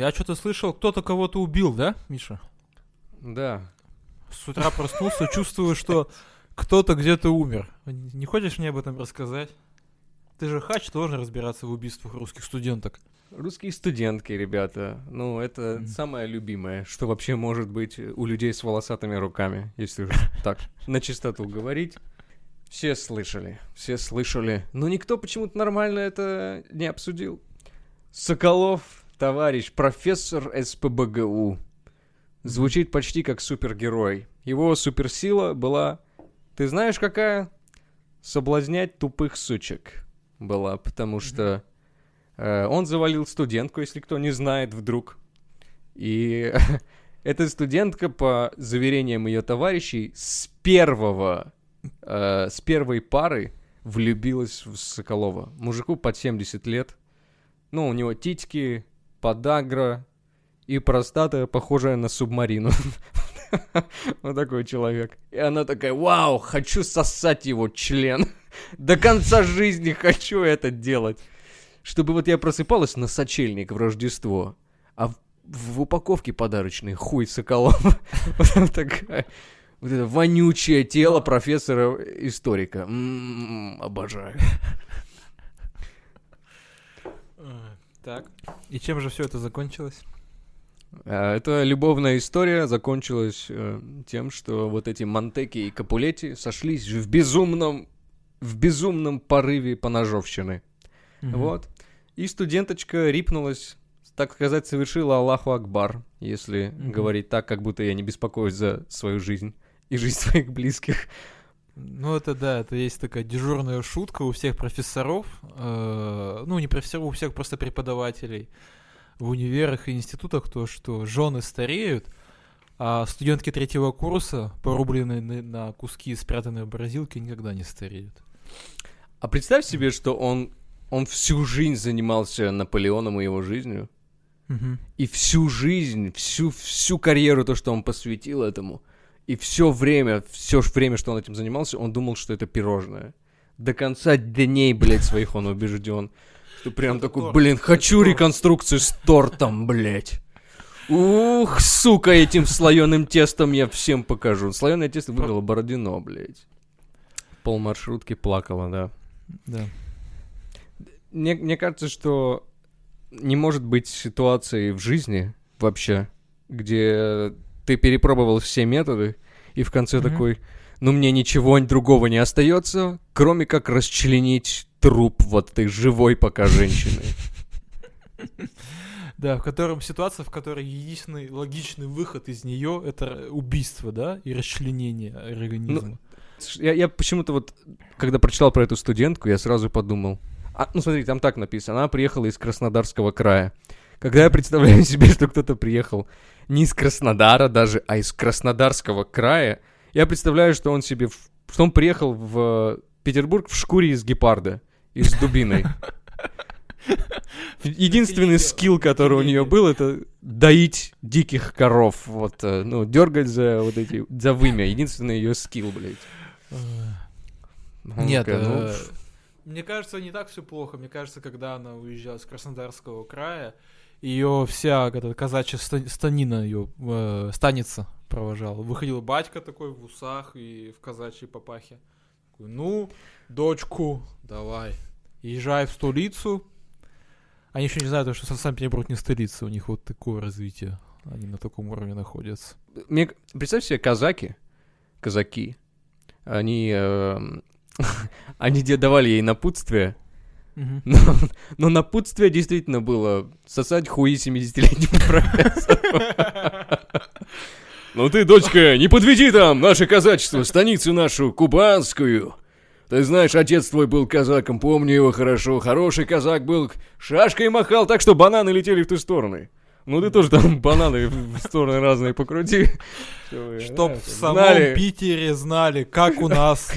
Я что-то слышал, кто-то кого-то убил, да, Миша? Да. С утра проснулся, чувствую, что кто-то где-то умер. Не хочешь мне об этом рассказать? Ты же хач должен разбираться в убийствах русских студенток. Русские студентки, ребята. Ну, это Мгм. самое любимое, что вообще может быть у людей с волосатыми руками, если уж так на чистоту говорить. Все слышали, все слышали. Но никто почему-то нормально это не обсудил. Соколов, товарищ, профессор СПБГУ. Звучит почти как супергерой. Его суперсила была... Ты знаешь, какая? Соблазнять тупых сучек была, потому что э, он завалил студентку, если кто не знает вдруг. И эта студентка, по заверениям ее товарищей, с первого, э, с первой пары влюбилась в Соколова. Мужику под 70 лет. Ну, у него титьки, подагра и простата, похожая на субмарину. Вот такой человек. И она такая, вау, хочу сосать его член. До конца жизни хочу это делать. Чтобы вот я просыпалась на сочельник в Рождество, а в, в упаковке подарочный хуй Соколова. Вот такая. Вот это вонючее тело профессора-историка. М, Обожаю. Так. И чем же все это закончилось? А, Эта любовная история закончилась э, тем, что вот эти Монтеки и Капулети сошлись в безумном, в безумном порыве поножовщины. Мгм. Вот. И студенточка рипнулась, так сказать, совершила Аллаху Акбар, если Мгм. говорить так, как будто я не беспокоюсь за свою жизнь и жизнь своих близких. Ну, это да, это есть такая дежурная шутка у всех профессоров, э, ну, не профессоров, у всех просто преподавателей в универах и институтах, то, что жены стареют, а студентки третьего курса, порубленные на, на куски, спрятанные в морозилке, никогда не стареют. А представь себе, что он, он всю жизнь занимался Наполеоном и его жизнью. И всю жизнь, всю, всю карьеру, то, что он посвятил этому, и все время, все время, что он этим занимался, он думал, что это пирожное. До конца дней, блядь, своих он убежден. Что прям Это такой, торт, блин, это хочу торт». реконструкцию с тортом, блядь. Ух, сука, этим слоеным тестом я всем покажу. Слоеное тесто выглядело Бородино, блядь. Пол маршрутки плакала, да. Да. Мне, мне кажется, что не может быть ситуации в жизни вообще, где ты перепробовал все методы, и в конце Мгм. такой, ну мне ничего другого не остается, кроме как расчленить труп вот этой живой пока женщины. Да, в котором ситуация, в которой единственный логичный выход из нее это убийство, да, и расчленение организма. Я, я почему-то вот, когда прочитал про эту студентку, я сразу подумал, а, ну смотри, там так написано, она приехала из Краснодарского края. Когда я представляю себе, что кто-то приехал не из Краснодара даже, а из Краснодарского края, я представляю, что он себе, в- что он приехал в Петербург в шкуре из гепарда и с дубиной. Единственный скилл, который у нее был, это доить диких коров, вот, э, ну, дергать за вот эти, за вымя. Единственный ее скилл, блядь. Э, Нет, ну, э, мне кажется, не так все плохо. Мне кажется, когда она уезжала с Краснодарского края, ее вся эта казачья ста- станина ее э, станица провожала. Выходил батька такой в усах и в казачьей папахе. Такой, ну, дочку, давай, езжай в столицу. Они еще не знают, что Санкт-Петербург не столица, у них вот такое развитие. Они на таком уровне находятся. Мне, представь себе, казаки, казаки, они, эм, они давали ей напутствие, Но, но напутствие действительно было сосать хуи 70-летнему профессору. Ну ты, дочка, не подведи там наше казачество, станицу нашу, кубанскую. Ты знаешь, отец твой был казаком, помню его хорошо. Хороший казак был, шашкой махал, так что бананы летели в ту сторону. Ну ты тоже там бананы в стороны разные покрути. Чтоб в самом. Питере знали, как у нас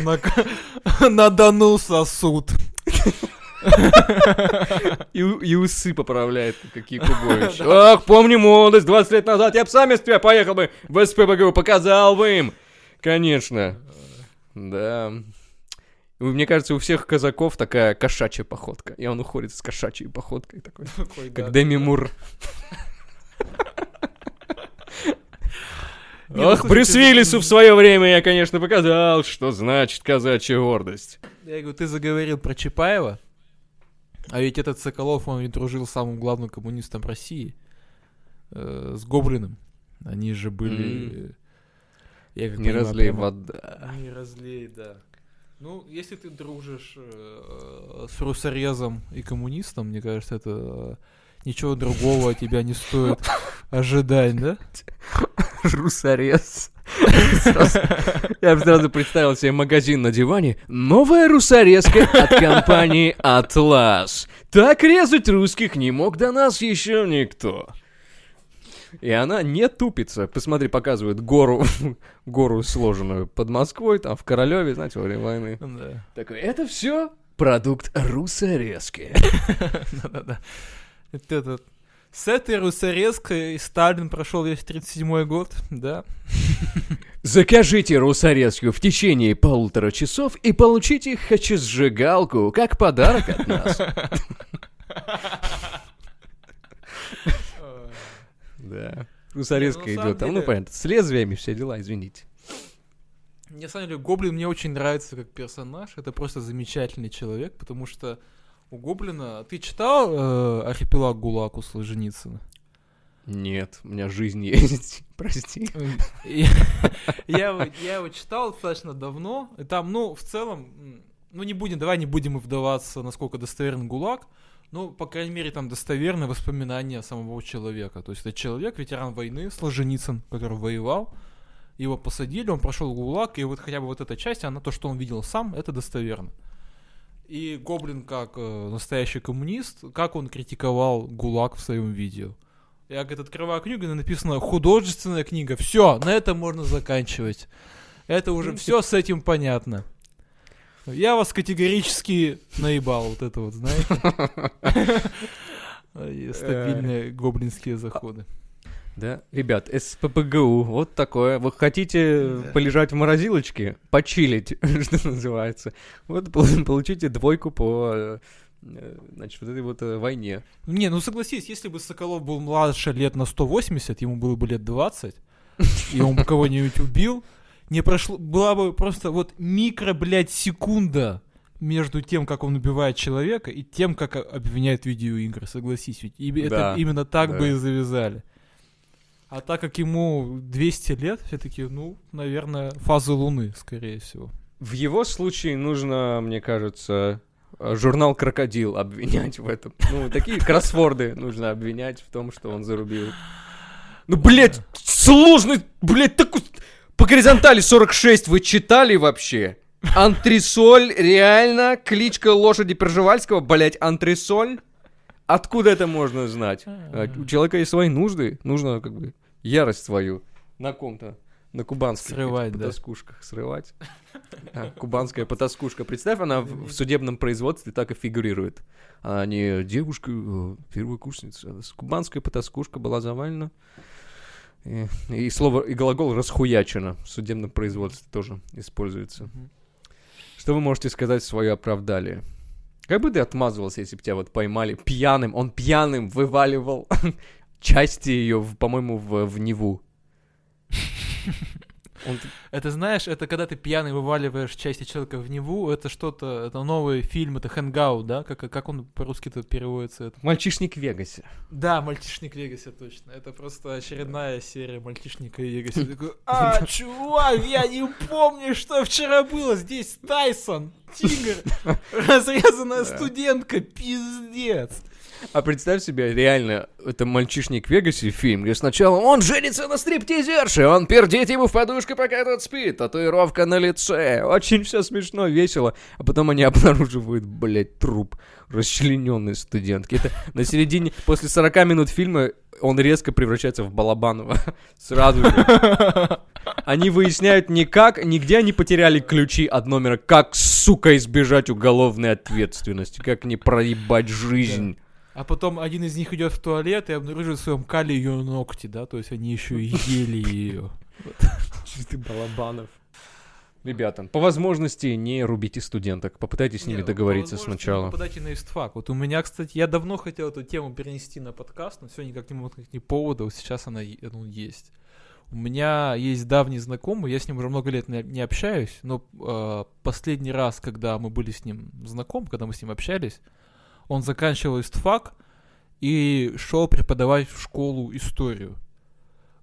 на Дону сосуд. И, и усы поправляет, какие кубовичи. Ах, помню молодость, 20 лет назад я бы сам из тебя поехал бы в СП, показал бы им. Конечно. Да. Мне кажется, у всех казаков такая кошачья походка. И он уходит с кошачьей походкой такой. такой как да, Деми да. Мур. Ну, Ох, Брюсвиллису в свое время я, конечно, показал, что значит казачья гордость. Я говорю, ты заговорил про Чапаева а ведь этот Соколов, он ведь дружил с самым главным коммунистом России, э, с Гоблиным. Они же были... э, я как Не понимаю, разлей прямо- вода. Не разлей, да. Ну, если ты дружишь э, с русорезом и коммунистом, мне кажется, это э, ничего другого от тебя не стоит ожидать, да? Русорез. Я сразу представил себе магазин на диване. Новая русорезка от компании «Атлас». Так резать русских не мог до нас еще никто. И она не тупится. Посмотри, показывают гору, гору сложенную под Москвой, там в Королеве, знаете, во время войны. Да. Такой, это все продукт русорезки. Да-да-да. Это. С этой русорезкой Сталин прошел весь 37 год, да? Закажите русорезку в течение полутора часов и получите хачесжигалку как подарок от нас. Да. Русорезка ну, на идет там, самом ну понятно, с лезвиями все дела, извините. На самом деле, Гоблин мне очень нравится как персонаж. Это просто замечательный человек, потому что у Гоблина... Ты читал э, «Архипелаг ГУЛАГ» у Солженицына? Нет, у меня жизнь есть, прости. Я его читал достаточно давно. И там, ну, в целом, ну, не будем, давай не будем вдаваться, насколько достоверен ГУЛАГ. Ну, по крайней мере, там достоверны воспоминания самого человека. То есть это человек, ветеран войны, Солженицын, который воевал. Его посадили, он прошел ГУЛАГ, и вот хотя бы вот эта часть, она то, что он видел сам, это достоверно. И Гоблин, как э, настоящий коммунист, как он критиковал ГУЛАГ в своем видео. Я, говорит, открываю книгу, и написано художественная книга. Все, на этом можно заканчивать. Это уже все с этим понятно. Я вас категорически наебал, вот это вот, знаете. И Стабильные гоблинские заходы. Да, ребят, СППГУ, вот такое. Вы хотите Да. полежать в морозилочке, почилить, что называется. Вот пол- получите двойку по, э, значит, вот этой вот э, войне. Не, ну согласись, если бы Соколов был младше лет на 180, ему было бы лет 20, и он бы кого-нибудь убил, не прошло, была бы просто вот микро, блядь, секунда между тем, как он убивает человека, и тем, как обвиняет видеоигры, согласись, ведь и это Да, именно так да. бы и завязали. А так как ему 200 лет, все-таки, ну, наверное, фазы Луны, скорее всего. В его случае нужно, мне кажется, журнал «Крокодил» обвинять в этом. Ну, такие кроссворды нужно обвинять в том, что он зарубил. Ну, блядь, сложный, блядь, такой... По горизонтали 46 вы читали вообще? Антресоль, реально? Кличка лошади Пржевальского, блядь, антресоль? Откуда это можно знать? А, У человека есть свои нужды, нужно как бы ярость свою на ком-то, на кубанских Срывать, этих да. потаскушках срывать. А, Кубанская потаскушка. Представь, она в в судебном производстве так и фигурирует. А не девушка, э, первокурсница. а с- Кубанская потаскушка была завалена. И, и слово, и глагол расхуячено в судебном производстве тоже используется. Что вы можете сказать свое оправдание? Как бы ты отмазывался, если бы тебя вот поймали пьяным? Он пьяным вываливал части ее, по-моему, в, в Неву. Он Это знаешь, это когда ты пьяный вываливаешь части человека в Неву, это что-то, это новый фильм, это хэнгаут, да? Как, как он по-русски-то переводится? Это... Мальчишник в Вегасе. Да, «Мальчишник в Вегасе», точно. Это просто очередная серия «Мальчишника в Вегасе». Такой, а, чувак, я не помню, что вчера было. Здесь Тайсон, тигр, разрезанная студентка, пиздец. А представь себе, реально, это мальчишник в Вегасе фильм, где сначала он женится на стриптизерше, он пердит ему в подушку, пока тот спит, татуировка на лице. Очень все смешно, весело. А потом они обнаруживают, блядь, труп расчлененной студентки. Это на середине, после 40 минут фильма, он резко превращается в Балабанова. Сразу же. Они выясняют никак, нигде они потеряли ключи от номера, как, сука, избежать уголовной ответственности, как не проебать жизнь. А потом один из них идет в туалет и обнаруживает в своем кале ее ногти, да? То есть они еще и ели ее. Ты Балабанов. Ребята, по возможности не рубите студенток, попытайтесь с ними Не, договориться по сначала. Попадайте на истфак. Вот у меня, кстати, я давно хотел эту тему перенести на подкаст, но все никак не мог найти повода. Вот сейчас она ну, есть. У меня есть давний знакомый, я с ним уже много лет не, не общаюсь, но э, последний раз, когда мы были с ним знакомы, когда мы с ним общались, он заканчивал истфак и шел преподавать в школу историю.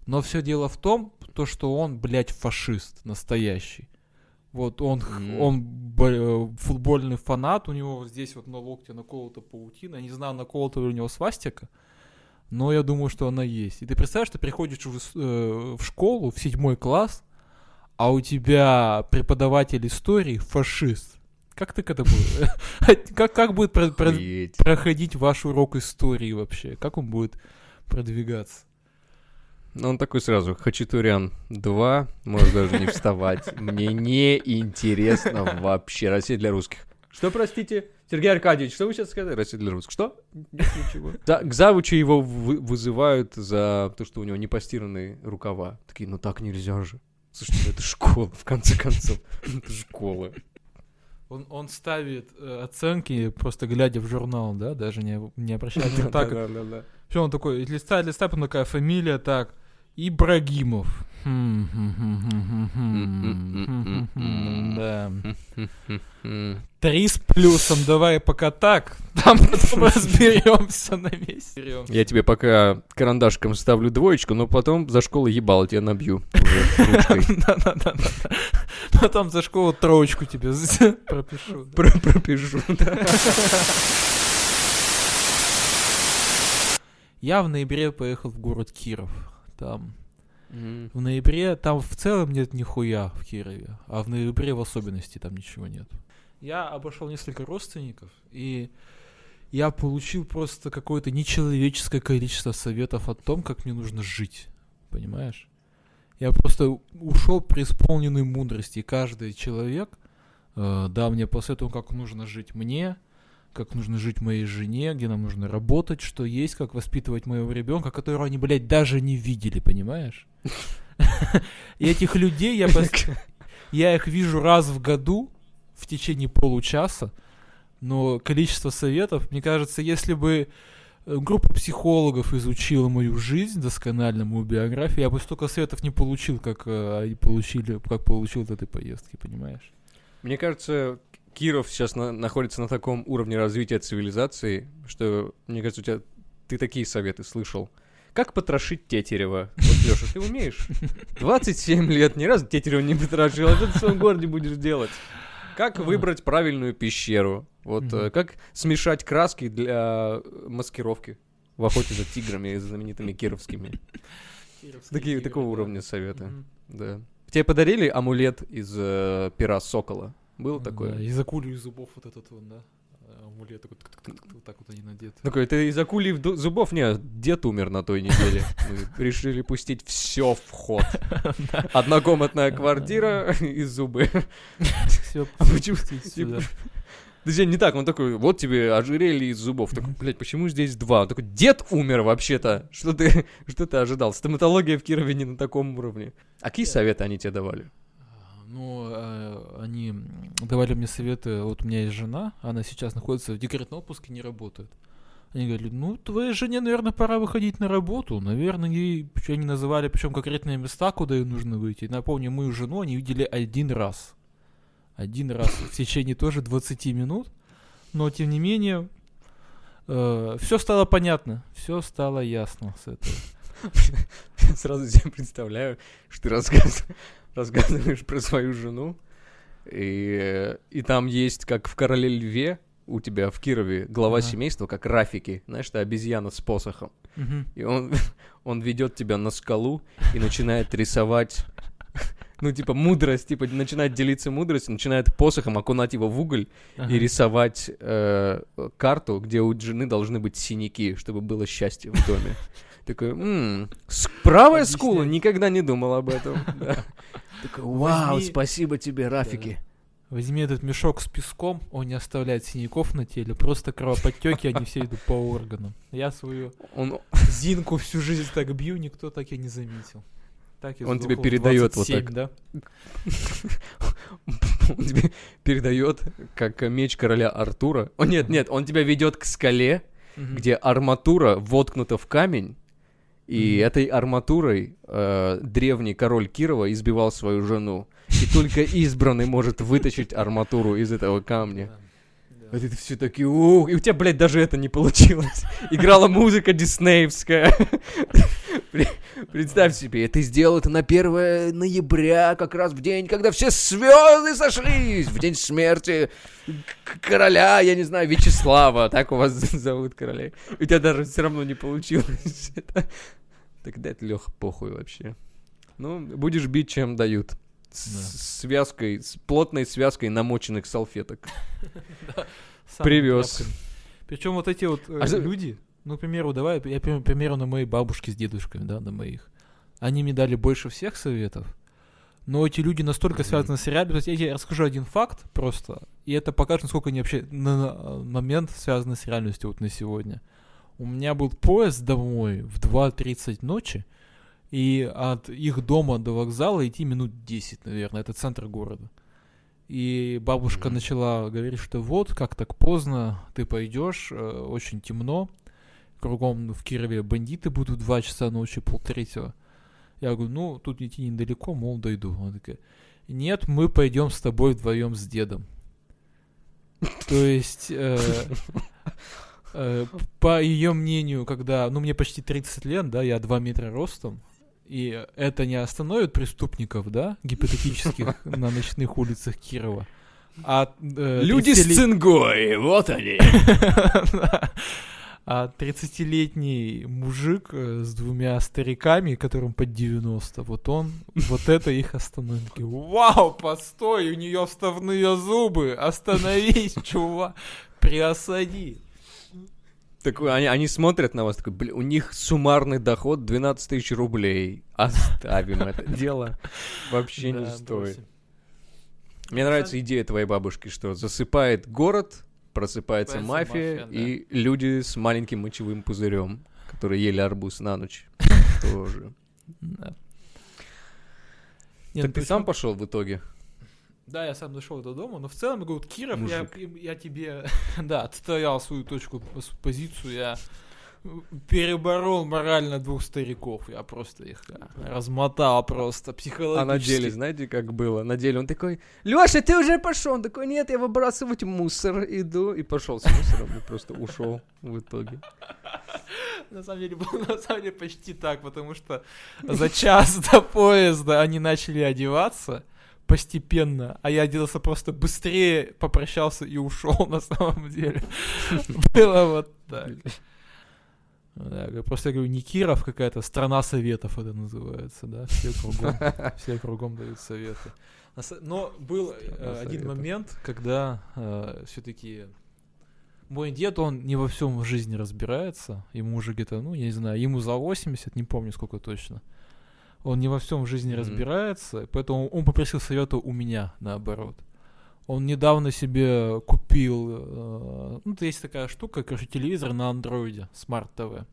Но все дело в том, то, что он, блядь, фашист настоящий. Вот он, М. он б- э, футбольный фанат, у него здесь вот на локте наколота паутина, я не знаю, наколота ли у него свастика, но я думаю, что она есть. И ты представляешь, ты приходишь в, э, в школу, в седьмой класс, а у тебя преподаватель истории фашист. Как ты к этому... Как, как будет про- про- проходить ваш урок истории вообще? Как он будет продвигаться? Ну, он такой сразу, Хачатурян 2, можешь даже не вставать. Мне не интересно вообще. Россия для русских. Что, простите? Сергей Аркадьевич, что вы сейчас сказали? Россия для русских. Что? Нет, ничего. Да, к завучу его вы- вызывают за то, что у него не постиранные рукава. Такие, ну так нельзя же. Слушайте, ну это школа, в конце концов. Это школа. Он, он ставит э, оценки, просто глядя в журнал, да, даже не, не обращая. Так. Все, он такой, листает, листает, потом такая фамилия, так, Ибрагимов. Да. Три с плюсом, давай пока так, там потом разберемся на месте. Я тебе пока карандашком ставлю двоечку, но потом за школу ебало тебя набью. Да-да-да. Потом за школу троечку тебе пропишу. Пропишу, да. Я в ноябре поехал в город Киров. Там М. в ноябре, там в целом нет нихуя в Кирове, а в ноябре в особенности там ничего нет. Я обошел несколько родственников, и я получил просто какое-то нечеловеческое количество советов о том, как мне нужно жить. Понимаешь? Я просто ушел преисполненной мудрости. И каждый человек э, дал мне посоветовал, как нужно жить мне, как нужно жить моей жене, где нам нужно работать, что есть, как воспитывать моего ребенка, которого они, блядь, даже не видели, понимаешь? И этих людей я, я их вижу раз в году в течение получаса, но количество советов, мне кажется, если бы э, группа психологов изучила мою жизнь досконально, мою биографию, я бы столько советов не получил, как э, получили, как получил от этой поездки, понимаешь? Мне кажется, Киров сейчас на- находится на таком уровне развития цивилизации, что, мне кажется, у тебя ты такие советы слышал. Как потрошить Тетерева? Вот, Леша, ты умеешь? 27 лет, ни разу Тетерева не потрошил, а что ты в своем городе будешь делать? Как выбрать правильную пещеру? Вот э, как смешать краски для маскировки в охоте за тиграми знаменитыми кировскими? Такие, такого уровня советы. Мгм. Да. Тебе подарили амулет из э, пера сокола? Было такое? Да, из зубов вот этот вот, да. а, Амулет такой, вот так вот они надеты. Такой, ты из акулий зубов? Не, дед умер на той неделе. Мы решили пустить все в ход. Однокомнатная квартира и зубы. Всё А пустить сюда. Друзья, не так, он такой, вот тебе ожерелье из зубов. Такой, блядь, почему здесь два? Он такой, дед умер вообще-то. Что ты, что ты ожидал? Стоматология в Кирове не на таком уровне. А какие советы они тебе давали? Ну, э, они давали мне советы. Вот у меня есть жена, она сейчас находится в декретном отпуске, не работает. Они говорили, ну, твоей жене, наверное, пора выходить на работу. Наверное, ей, они называли, причем конкретные места, куда ей нужно выйти. Напомню, мою жену они видели один раз. Один раз в течение тоже 20 минут. Но, тем не менее, все стало понятно. Все стало ясно с этого. Сразу себе представляю, что ты рассказ- рассказываешь про свою жену, и, и там есть, как в «Короле льве», у тебя в Кирове глава Ага. семейства, как Рафики, знаешь, это обезьяна с посохом. Мгм. И он, он ведет тебя на скалу и начинает рисовать, ну, типа, мудрость, типа, начинает делиться мудростью, начинает посохом окунать его в уголь Ага. и рисовать э, карту, где у жены должны быть синяки, чтобы было счастье в доме. Такой, «М, с- правая скула, никогда не думал об этом. Такой, вау, спасибо тебе, Рафики. Возьми этот мешок с песком, он не оставляет синяков на теле, просто кровоподтеки, они все идут по органам. Я свою Он, Зинку всю жизнь так бью, никто так и не заметил. Так я Он тебе передает вот 27, так. да? он тебе передает, как меч короля Артура. О, нет, нет, он тебя ведет к скале, где арматура воткнута в камень, И этой арматурой э, древний король Кирова избивал свою жену. И только избранный может вытащить арматуру из этого камня. А ты все такие, ух, и у тебя, блядь, даже это не получилось. Играла музыка диснеевская. Представь себе, ты сделал это на 1 ноября, как раз в день, когда все звезды сошлись, в день смерти короля, я не знаю, Вячеслава, так у вас зовут короля. У тебя даже все равно не получилось. Это- Тогда это Леха похуй вообще. Ну, будешь бить, чем дают. С Да. связкой, с плотной связкой намоченных салфеток. Привез. Причем вот эти вот э, А люди, ну, к примеру, давай, я на моей бабушке с дедушками, да, на моих. Они мне дали больше всех советов, но эти люди настолько связаны с реальностью. То есть я тебе расскажу один факт просто, и это покажет, насколько они вообще на момент связаны с реальностью вот на сегодня. У меня был поезд домой в 2.30 ночи, и от их дома до вокзала идти минут 10, наверное, это центр города. И бабушка Мгм. начала говорить, что вот, как так поздно, ты пойдешь, э, очень темно, кругом в Кирове бандиты будут в 2 часа ночи, полтретьего. Я говорю, ну, тут идти недалеко, мол, дойду. Она такая, нет, мы пойдем с тобой вдвоем с дедом. То есть, э, по ее мнению, когда, ну, мне почти 30 лет, да, я 2 метра ростом, и это не остановит преступников, да, гипотетических на ночных улицах Кирова. А, э, Люди с 30-лет- цингой, вот они. А 30-летний мужик э, с двумя стариками, которым под 90, вот он, вот это их остановит. Вау, постой, у нее вставные зубы, остановись, чувак, приосади. Такой, они, они смотрят на вас, такой, бля, у них суммарный доход 12 тысяч рублей. Оставим это дело. Вообще не стоит. Мне нравится идея твоей бабушки, что засыпает город, просыпается мафия, и люди с маленьким мочевым пузырем, которые ели арбуз на ночь. Тоже. Так ты сам пошел в итоге? Да, я сам дошел до дома, но в целом, говорю, Киров, я, Мужик. я тебе, да, отстоял свою точку, с- позицию, я переборол морально двух стариков, я просто их да, размотал просто А психологически. на деле, знаете, как было? На деле он такой, Леша, ты уже пошел? Он такой, нет, я выбрасывать мусор иду. И пошел с мусором и просто ушел в итоге. На самом деле, было на самом деле почти так, потому что за час до поезда они начали одеваться постепенно, а я оделся просто быстрее, попрощался и ушел на самом деле. Было вот так. Да, я просто говорю, не Киров какая-то, страна советов это называется, да, все кругом, все кругом дают советы. Но был э, один момент, когда все-таки мой дед, он не во всем в жизни разбирается, ему уже где-то, ну, я не знаю, ему за 80, не помню сколько точно. Он не во всем в жизни Мгм. разбирается, поэтому он попросил совета у меня, наоборот. Он недавно себе купил, э, ну, есть такая штука, короче, телевизор на андроиде, Smart TV.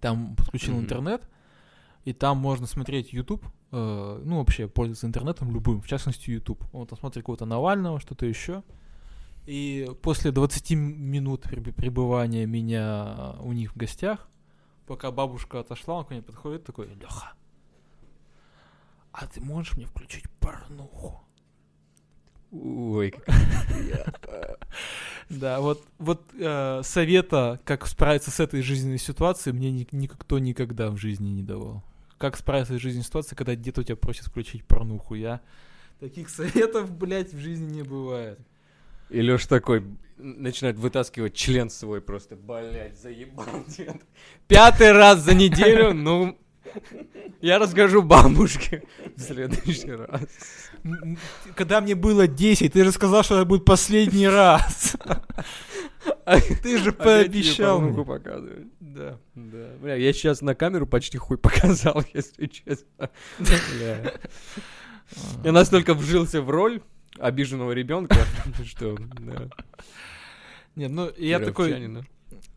Там подключил Мгм. интернет, и там можно смотреть YouTube, э, ну, вообще пользоваться интернетом любым, в частности, YouTube. Он там смотрит какого-то Навального, что-то еще. И после 20 минут преб- пребывания меня у них в гостях, пока бабушка отошла, он ко мне подходит такой, Леха, а ты можешь мне включить порнуху? Ой, как приятно. Да, вот, вот э, совета, как справиться с этой жизненной ситуацией, мне ни- никто никогда в жизни не давал. Как справиться с жизненной ситуацией, когда где-то у тебя просят включить порнуху? Я таких советов, блядь, в жизни не бывает. И Лёш такой начинает вытаскивать член свой просто, блядь, заебал дед. Пятый раз за неделю, ну, я расскажу бабушке в следующий раз. Когда мне было 10, ты же сказал, что это будет последний раз. Ты же пообещал. мне. показывать. Да. Да. Бля, я сейчас на камеру почти хуй показал, если честно. Я настолько вжился в роль обиженного ребенка, что да, Нет, ну я такой, говорит,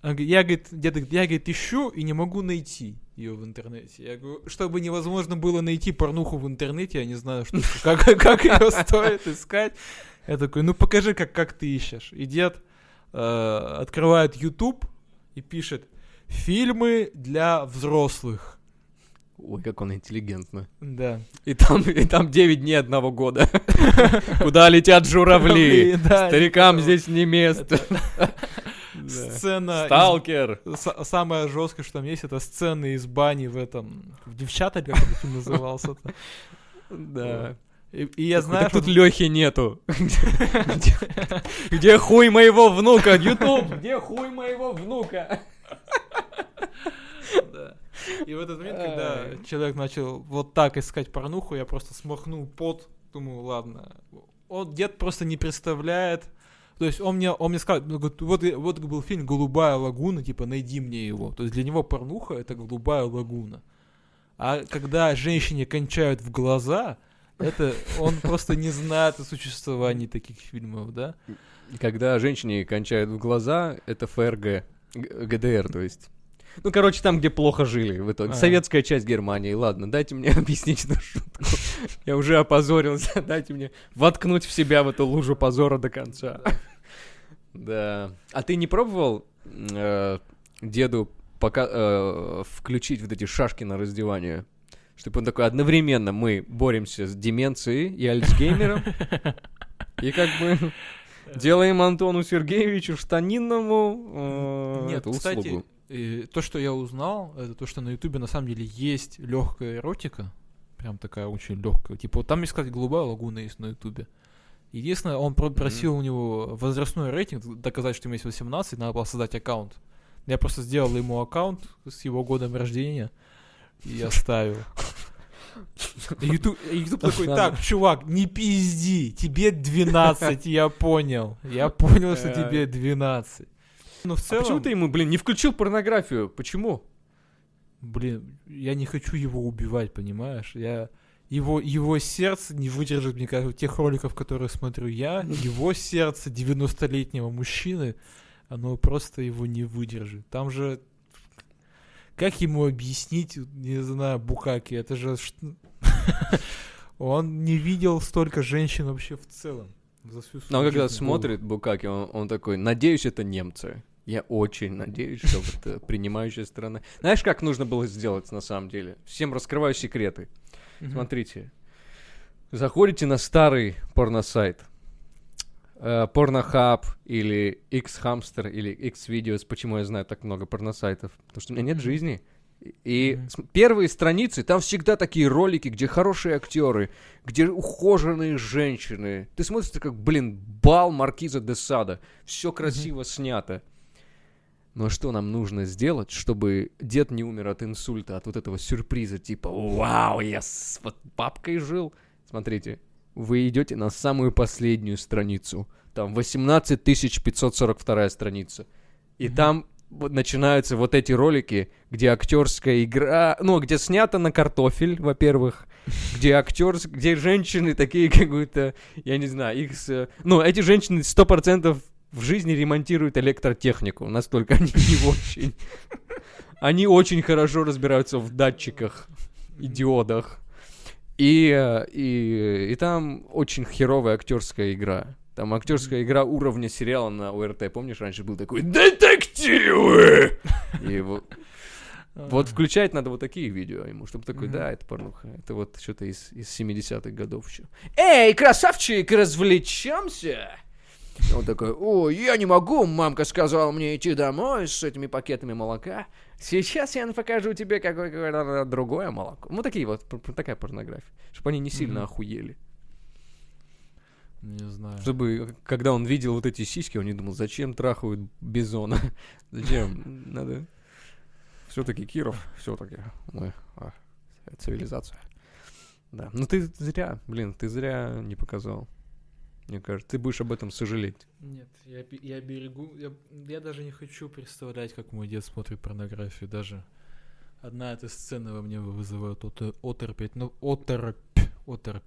Я, говорит, говорит, я, говорит, ищу и не могу найти ее в интернете. Я говорю, чтобы невозможно было найти порнуху в интернете, я не знаю, что, как, как ее стоит искать. Я такой, ну покажи, как, как ты ищешь. И дед э, открывает YouTube и пишет фильмы для взрослых. Ой, как он интеллигентно. Да. И там, и там 9 дней одного года. Куда летят журавли. Старикам это- здесь не место. Сцена... Сталкер. Самое жесткое, что там есть, это сцены из бани в этом... В «Девчата», как этот фильм назывался Да. И, и я знаю, Так что... тут Лехи нету. Где- Где хуй моего внука? Ютуб, где хуй моего внука? Да. И в этот момент, когда человек начал вот так искать порнуху, я просто смахнул пот, думаю, ладно. Он дед просто не представляет. То есть он мне, он мне сказал, ну, говорит, вот, вот был фильм «Голубая лагуна», типа, найди мне его. То есть для него порнуха — это «Голубая лагуна». А когда женщине кончают в глаза, это он просто не знает о существовании таких фильмов, да? Когда женщине кончают в глаза, это ФРГ. ГДР, то есть. Ну, короче, там, где плохо жили в итоге. А. Советская часть Германии. Ладно, дайте мне объяснить эту шутку. Я уже опозорился. Дайте мне воткнуть в себя в эту лужу позора до конца. Да. А ты не пробовал э, деду пока э, включить вот эти шашки на раздевание? Чтобы он такой, одновременно мы боремся с деменцией и Альцгеймером. И как бы делаем Антону Сергеевичу Штанинному э, Нет, эту кстати, э, то, что я узнал, это то, что на Ютубе на самом деле есть легкая эротика, прям такая очень легкая. Типа, вот там, искать голубая лагуна есть на Ютубе. Единственное, он про- просил у него возрастной рейтинг, доказать, что ему есть 18, надо было создать аккаунт. Я просто сделал ему аккаунт с его годом рождения и оставил. И и Ютуб такой, так, чувак, не пизди, тебе 12, я понял. Я понял, что тебе 12. Ну, в А целом... почему ты ему, блин, не включил порнографию? Почему? Блин, я не хочу его убивать, понимаешь? Я его, его сердце не выдержит, мне кажется, тех роликов, которые смотрю я. Его сердце 90-летнего мужчины, оно просто его не выдержит. Там же... Как ему объяснить, не знаю, Букаки, это же... Он не видел столько женщин вообще в целом. за всю Но свою он когда смотрит Букаки, он, он такой, надеюсь, это немцы. Я очень надеюсь, что вот э, принимающая сторона... Знаешь, как нужно было сделать на самом деле? Всем раскрываю секреты. Мгм. Смотрите. Заходите на старый порносайт. Э, Порнохаб или X-Hamster или X-Videos. Почему я знаю так много порносайтов? Потому что у меня нет жизни. И с- первые страницы, там всегда такие ролики, где хорошие актеры, где ухоженные женщины. Ты смотришь, это как, блин, бал Маркиза де Сада. Все красиво снято. Но что нам нужно сделать, чтобы дед не умер от инсульта, от вот этого сюрприза, типа, вау, я с вот бабкой жил? Смотрите, вы идете на самую последнюю страницу. Там 18 542 страница. И Мгм. там вот начинаются вот эти ролики, где актерская игра, ну, где снято на картофель, во-первых, где актер, где женщины такие как будто, я не знаю, их, с- ну, эти женщины сто процентов в жизни ремонтируют электротехнику, настолько они не очень. Они очень хорошо разбираются в датчиках и диодах. И, и, и там очень херовая актерская игра. Там актерская игра уровня сериала на ОРТ. Помнишь, раньше был такой «Детективы!» И вот, вот включать надо вот такие видео ему, чтобы такой, да, это порнуха. Это вот что-то из, из 70-х годов еще. Эй, красавчик, развлечемся! Он такой, ой, я не могу, мамка сказала мне идти домой с этими пакетами молока. Сейчас я покажу тебе какое-то другое молоко. Ну, такие вот, такая порнография. Чтобы они не сильно Мгм. охуели. Не знаю. Чтобы, когда он видел вот эти сиськи, он не думал, зачем трахают бизона? Зачем? Надо... Все-таки Киров, все-таки мы а, цивилизация. Да. Ну ты зря, блин, ты зря не показал. Мне кажется, ты будешь об этом сожалеть. Нет, я, я берегу. Я, я даже не хочу представлять, как мой дед смотрит порнографию. Даже одна эта сцена во мне вызывает ота- оторопь. Ну, оторопь. Оторопь.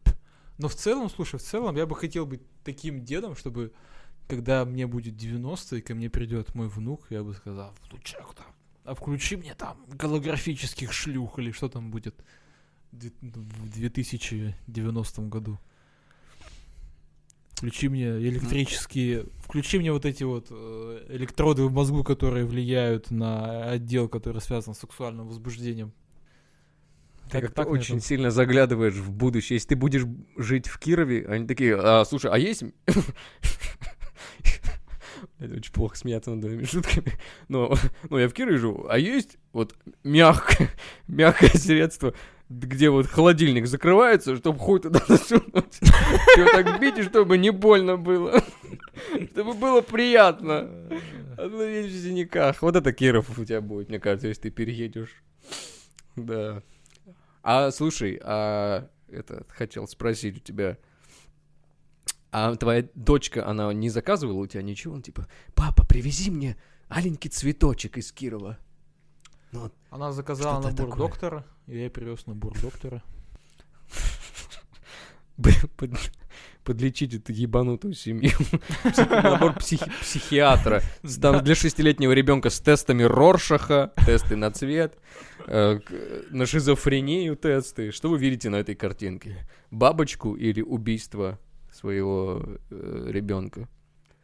Но в целом, слушай, в целом я бы хотел быть таким дедом, чтобы когда мне будет 90 и ко мне придет мой внук, я бы сказал, внучок там, а включи мне там голографических шлюх или что там будет в 2090 году. Включи мне электрические, включи мне вот эти вот э, электроды в мозгу, которые влияют на отдел, который связан с сексуальным возбуждением. Ты как-то мне очень там. сильно заглядываешь в будущее. Если ты будешь жить в Кирове, они такие, а, слушай, а есть... Это очень плохо смеяться над твоими шутками. Но, ну, я в Кирове живу. А есть вот мягкое, мягкое средство, где вот холодильник закрывается, чтобы хуй туда засунуть. Его так бить, и чтобы не больно было. Чтобы было приятно. Отловить в синяках. Вот это Киров у тебя будет, мне кажется, если ты переедешь. Да. А слушай, а это хотел спросить у тебя. А твоя дочка, она не заказывала у тебя ничего? Он типа, папа, привези мне аленький цветочек из Кирова. Ну, вот Она заказала набор такое. доктора, и я привез набор доктора. Подлечить эту ебанутую семью. Набор психи- психиатра. Там для шестилетнего ребенка с тестами Роршаха, тесты на цвет, э, на шизофрению тесты. Что вы видите на этой картинке? Бабочку или убийство своего э, ребенка?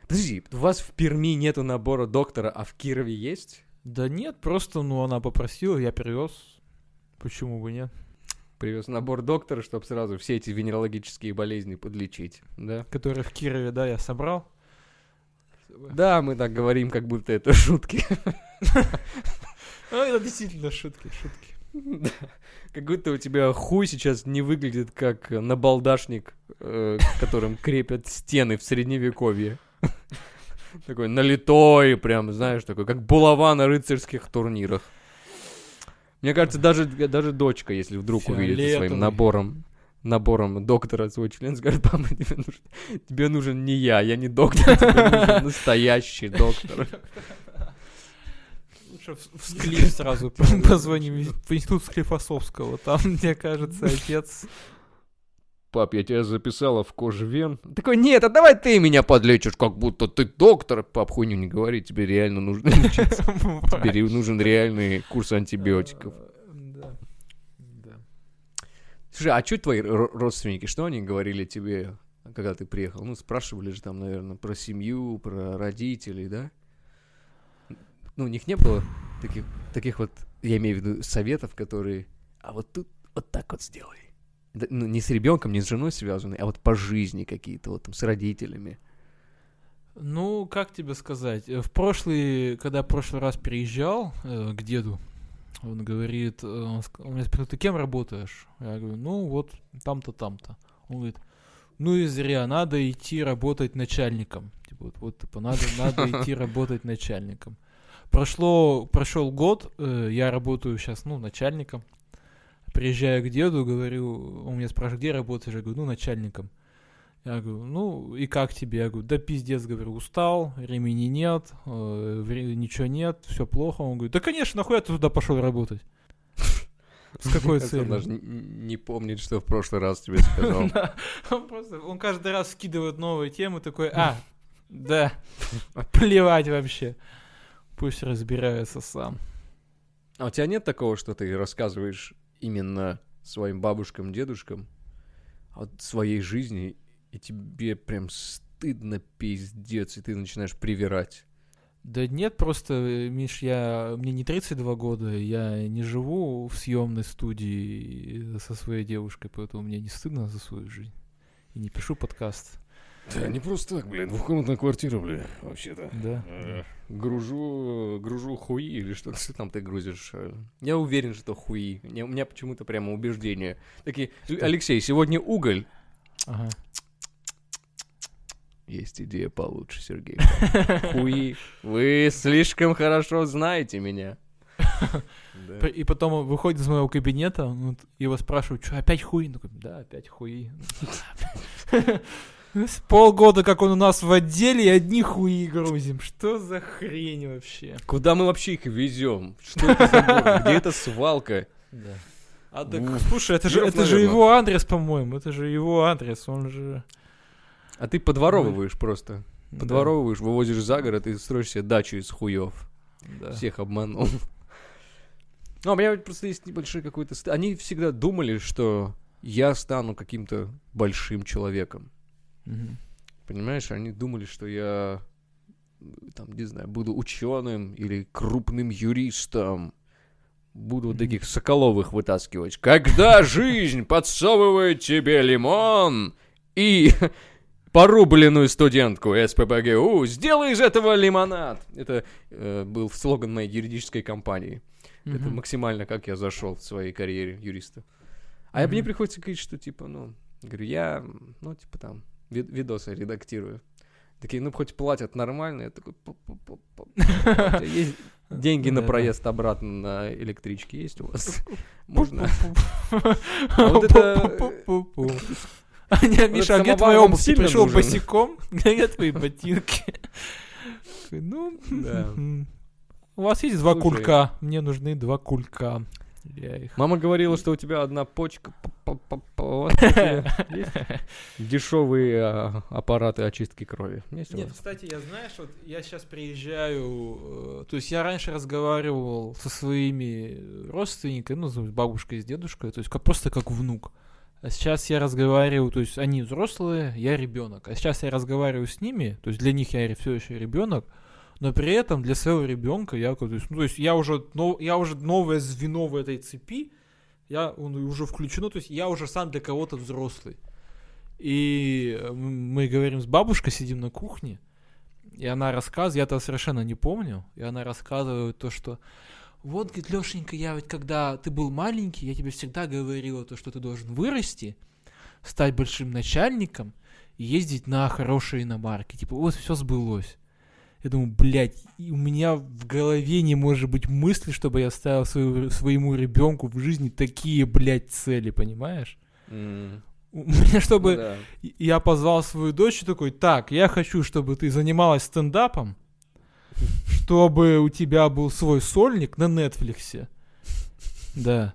Подожди, у вас в Перми нету набора доктора, а в Кирове есть? Да нет, просто, ну, она попросила, я привез. Почему бы нет? Привез набор доктора, чтобы сразу все эти венерологические болезни подлечить, да? Который в Кирове, да, я собрал. Да, мы так говорим, как будто это шутки. Ну, это действительно шутки, шутки. Как будто у тебя хуй сейчас не выглядит как набалдашник, э, которым крепят стены в средневековье. Такой налитой, прям, знаешь, такой, как булава на рыцарских турнирах. Мне кажется, даже, даже дочка, если вдруг увидит своим набором, набором доктора свой член, скажет, папа, тебе нужен, тебе нужен не я, я не доктор, тебе нужен настоящий доктор. Лучше в, в Склиф сразу позвоним в институт Склифосовского. Там, мне кажется, отец... Пап, я тебя записала в кожвен. Такой, нет, а давай ты меня подлечишь, как будто ты доктор. Пап, хуйню не говори, тебе реально нужно лечиться. Тебе нужен реальный курс антибиотиков. Да. Да. Слушай, а что твои ро- родственники, что они говорили тебе, когда ты приехал? Ну, спрашивали же там, наверное, про семью, про родителей, да? Ну, у них не было таких, таких вот, я имею в виду, советов, которые, а вот тут вот так вот сделай. Да, ну, не с ребенком, не с женой связанные, а вот по жизни какие-то, вот там, с родителями. Ну, как тебе сказать? э, В прошлый, когда в прошлый раз переезжал э, к деду, он говорит, э, он меня спросил, ты кем работаешь? Я говорю, ну вот там-то, там-то. Он говорит, ну и зря, надо идти работать начальником. Типа, вот, вот, типа, надо, надо идти работать начальником. Прошло, прошел год, э, я работаю сейчас, ну, начальником. Приезжаю к деду, говорю, он меня спрашивает, где работаешь? Я говорю, ну, начальником. Я говорю, ну и как тебе? Я говорю, да пиздец, говорю, устал, времени нет, э, вре- ничего нет, все плохо. Он говорит, да конечно, нахуй ты туда пошел работать? С какой целью? Он даже не помнит, что в прошлый раз тебе сказал. Он просто, он каждый раз скидывает новые темы, такой, а, да, плевать вообще. Пусть разбирается сам. А у тебя нет такого, что ты рассказываешь именно своим бабушкам, дедушкам о своей жизни, и тебе прям стыдно пиздец, и ты начинаешь привирать? Да нет, просто, Миш, я, мне не 32 года, я не живу в съемной студии со своей девушкой, поэтому мне не стыдно за свою жизнь. И не пишу подкаст, Да, не просто так, блин, двухкомнатная квартира, блин, вообще-то. да. Э, Гружу, гружу хуи или что что там ты грузишь? э? Я уверен, что хуи. Не- У меня почему-то прямо убеждение. Такие, «Л- Алексей, сегодня уголь. Ага. Есть идея получше, Сергей. Хуи. Вы слишком хорошо знаете меня. Да. И потом он выходит из моего кабинета, ну, его спрашивают, что, опять хуи? Он такой, да, опять хуи. Полгода, как он у нас в отделе, и одни хуи грузим. Что за хрень вообще? Куда мы вообще их везем? Что это за? Где эта свалка? Да. А так, Уф. слушай, это же, это же его адрес, по-моему. Это же его адрес, он же... А ты подворовываешь просто. Да, Подворовываешь, вывозишь за город и строишь себе дачу из хуев. да. Всех обманул. Ну, у меня просто есть небольшой какой-то... Они всегда думали, что я стану каким-то большим человеком. Мгм. Понимаешь, они думали, что я там, не знаю, буду ученым или крупным юристом. Буду вот таких Соколовых вытаскивать. Когда жизнь подсовывает тебе лимон и порубленную студентку СПБГУ, сделай из этого лимонад. Это э, был слоган моей юридической компании. Это Мгм. максимально как я зашел в своей карьере юриста. А мне Мгм. приходится говорить, что типа, ну, говорю, я, ну, типа там, ви- видосы редактирую. Такие, ну, хоть платят нормально. Я такой, есть деньги на проезд обратно на электричке есть у вас? Можно? А вот это- не, Миша, а где вам обувь? Пришел босиком? Где твои ботинки? Ну, у вас есть два кулька? Мне нужны два кулька. Я их... Мама говорила, что у тебя одна почка. Дешевые а, аппараты очистки крови. Нет, кстати, я знаешь, вот я сейчас приезжаю, э, то есть я раньше разговаривал со своими родственниками, ну, с бабушкой, с дедушкой, то есть как, просто как внук. А сейчас я разговариваю, то есть они взрослые, я ребенок. А сейчас я разговариваю с ними, то есть для них я все еще ребенок, но при этом для своего ребенка я, то есть, ну, то есть я уже, но, я уже новое звено в этой цепи, я он уже включено, то есть я уже сам для кого-то взрослый. И э, мы говорим с бабушкой, сидим на кухне, и она рассказывает, я этого совершенно не помню, и она рассказывает то, что вот, говорит, Лешенька, я ведь когда ты был маленький, я тебе всегда говорила то, что ты должен вырасти, стать большим начальником и ездить на хорошие иномарки. Типа, вот все сбылось. Я думаю, блядь, у меня в голове не может быть мысли, чтобы я ставил свою- своему ребенку в жизни такие, блядь, цели, понимаешь? М, У меня, чтобы... ну да. Я позвал свою дочь и такой, так, я хочу, чтобы ты занималась стендапом, чтобы у тебя был свой сольник на Нетфликсе. Да.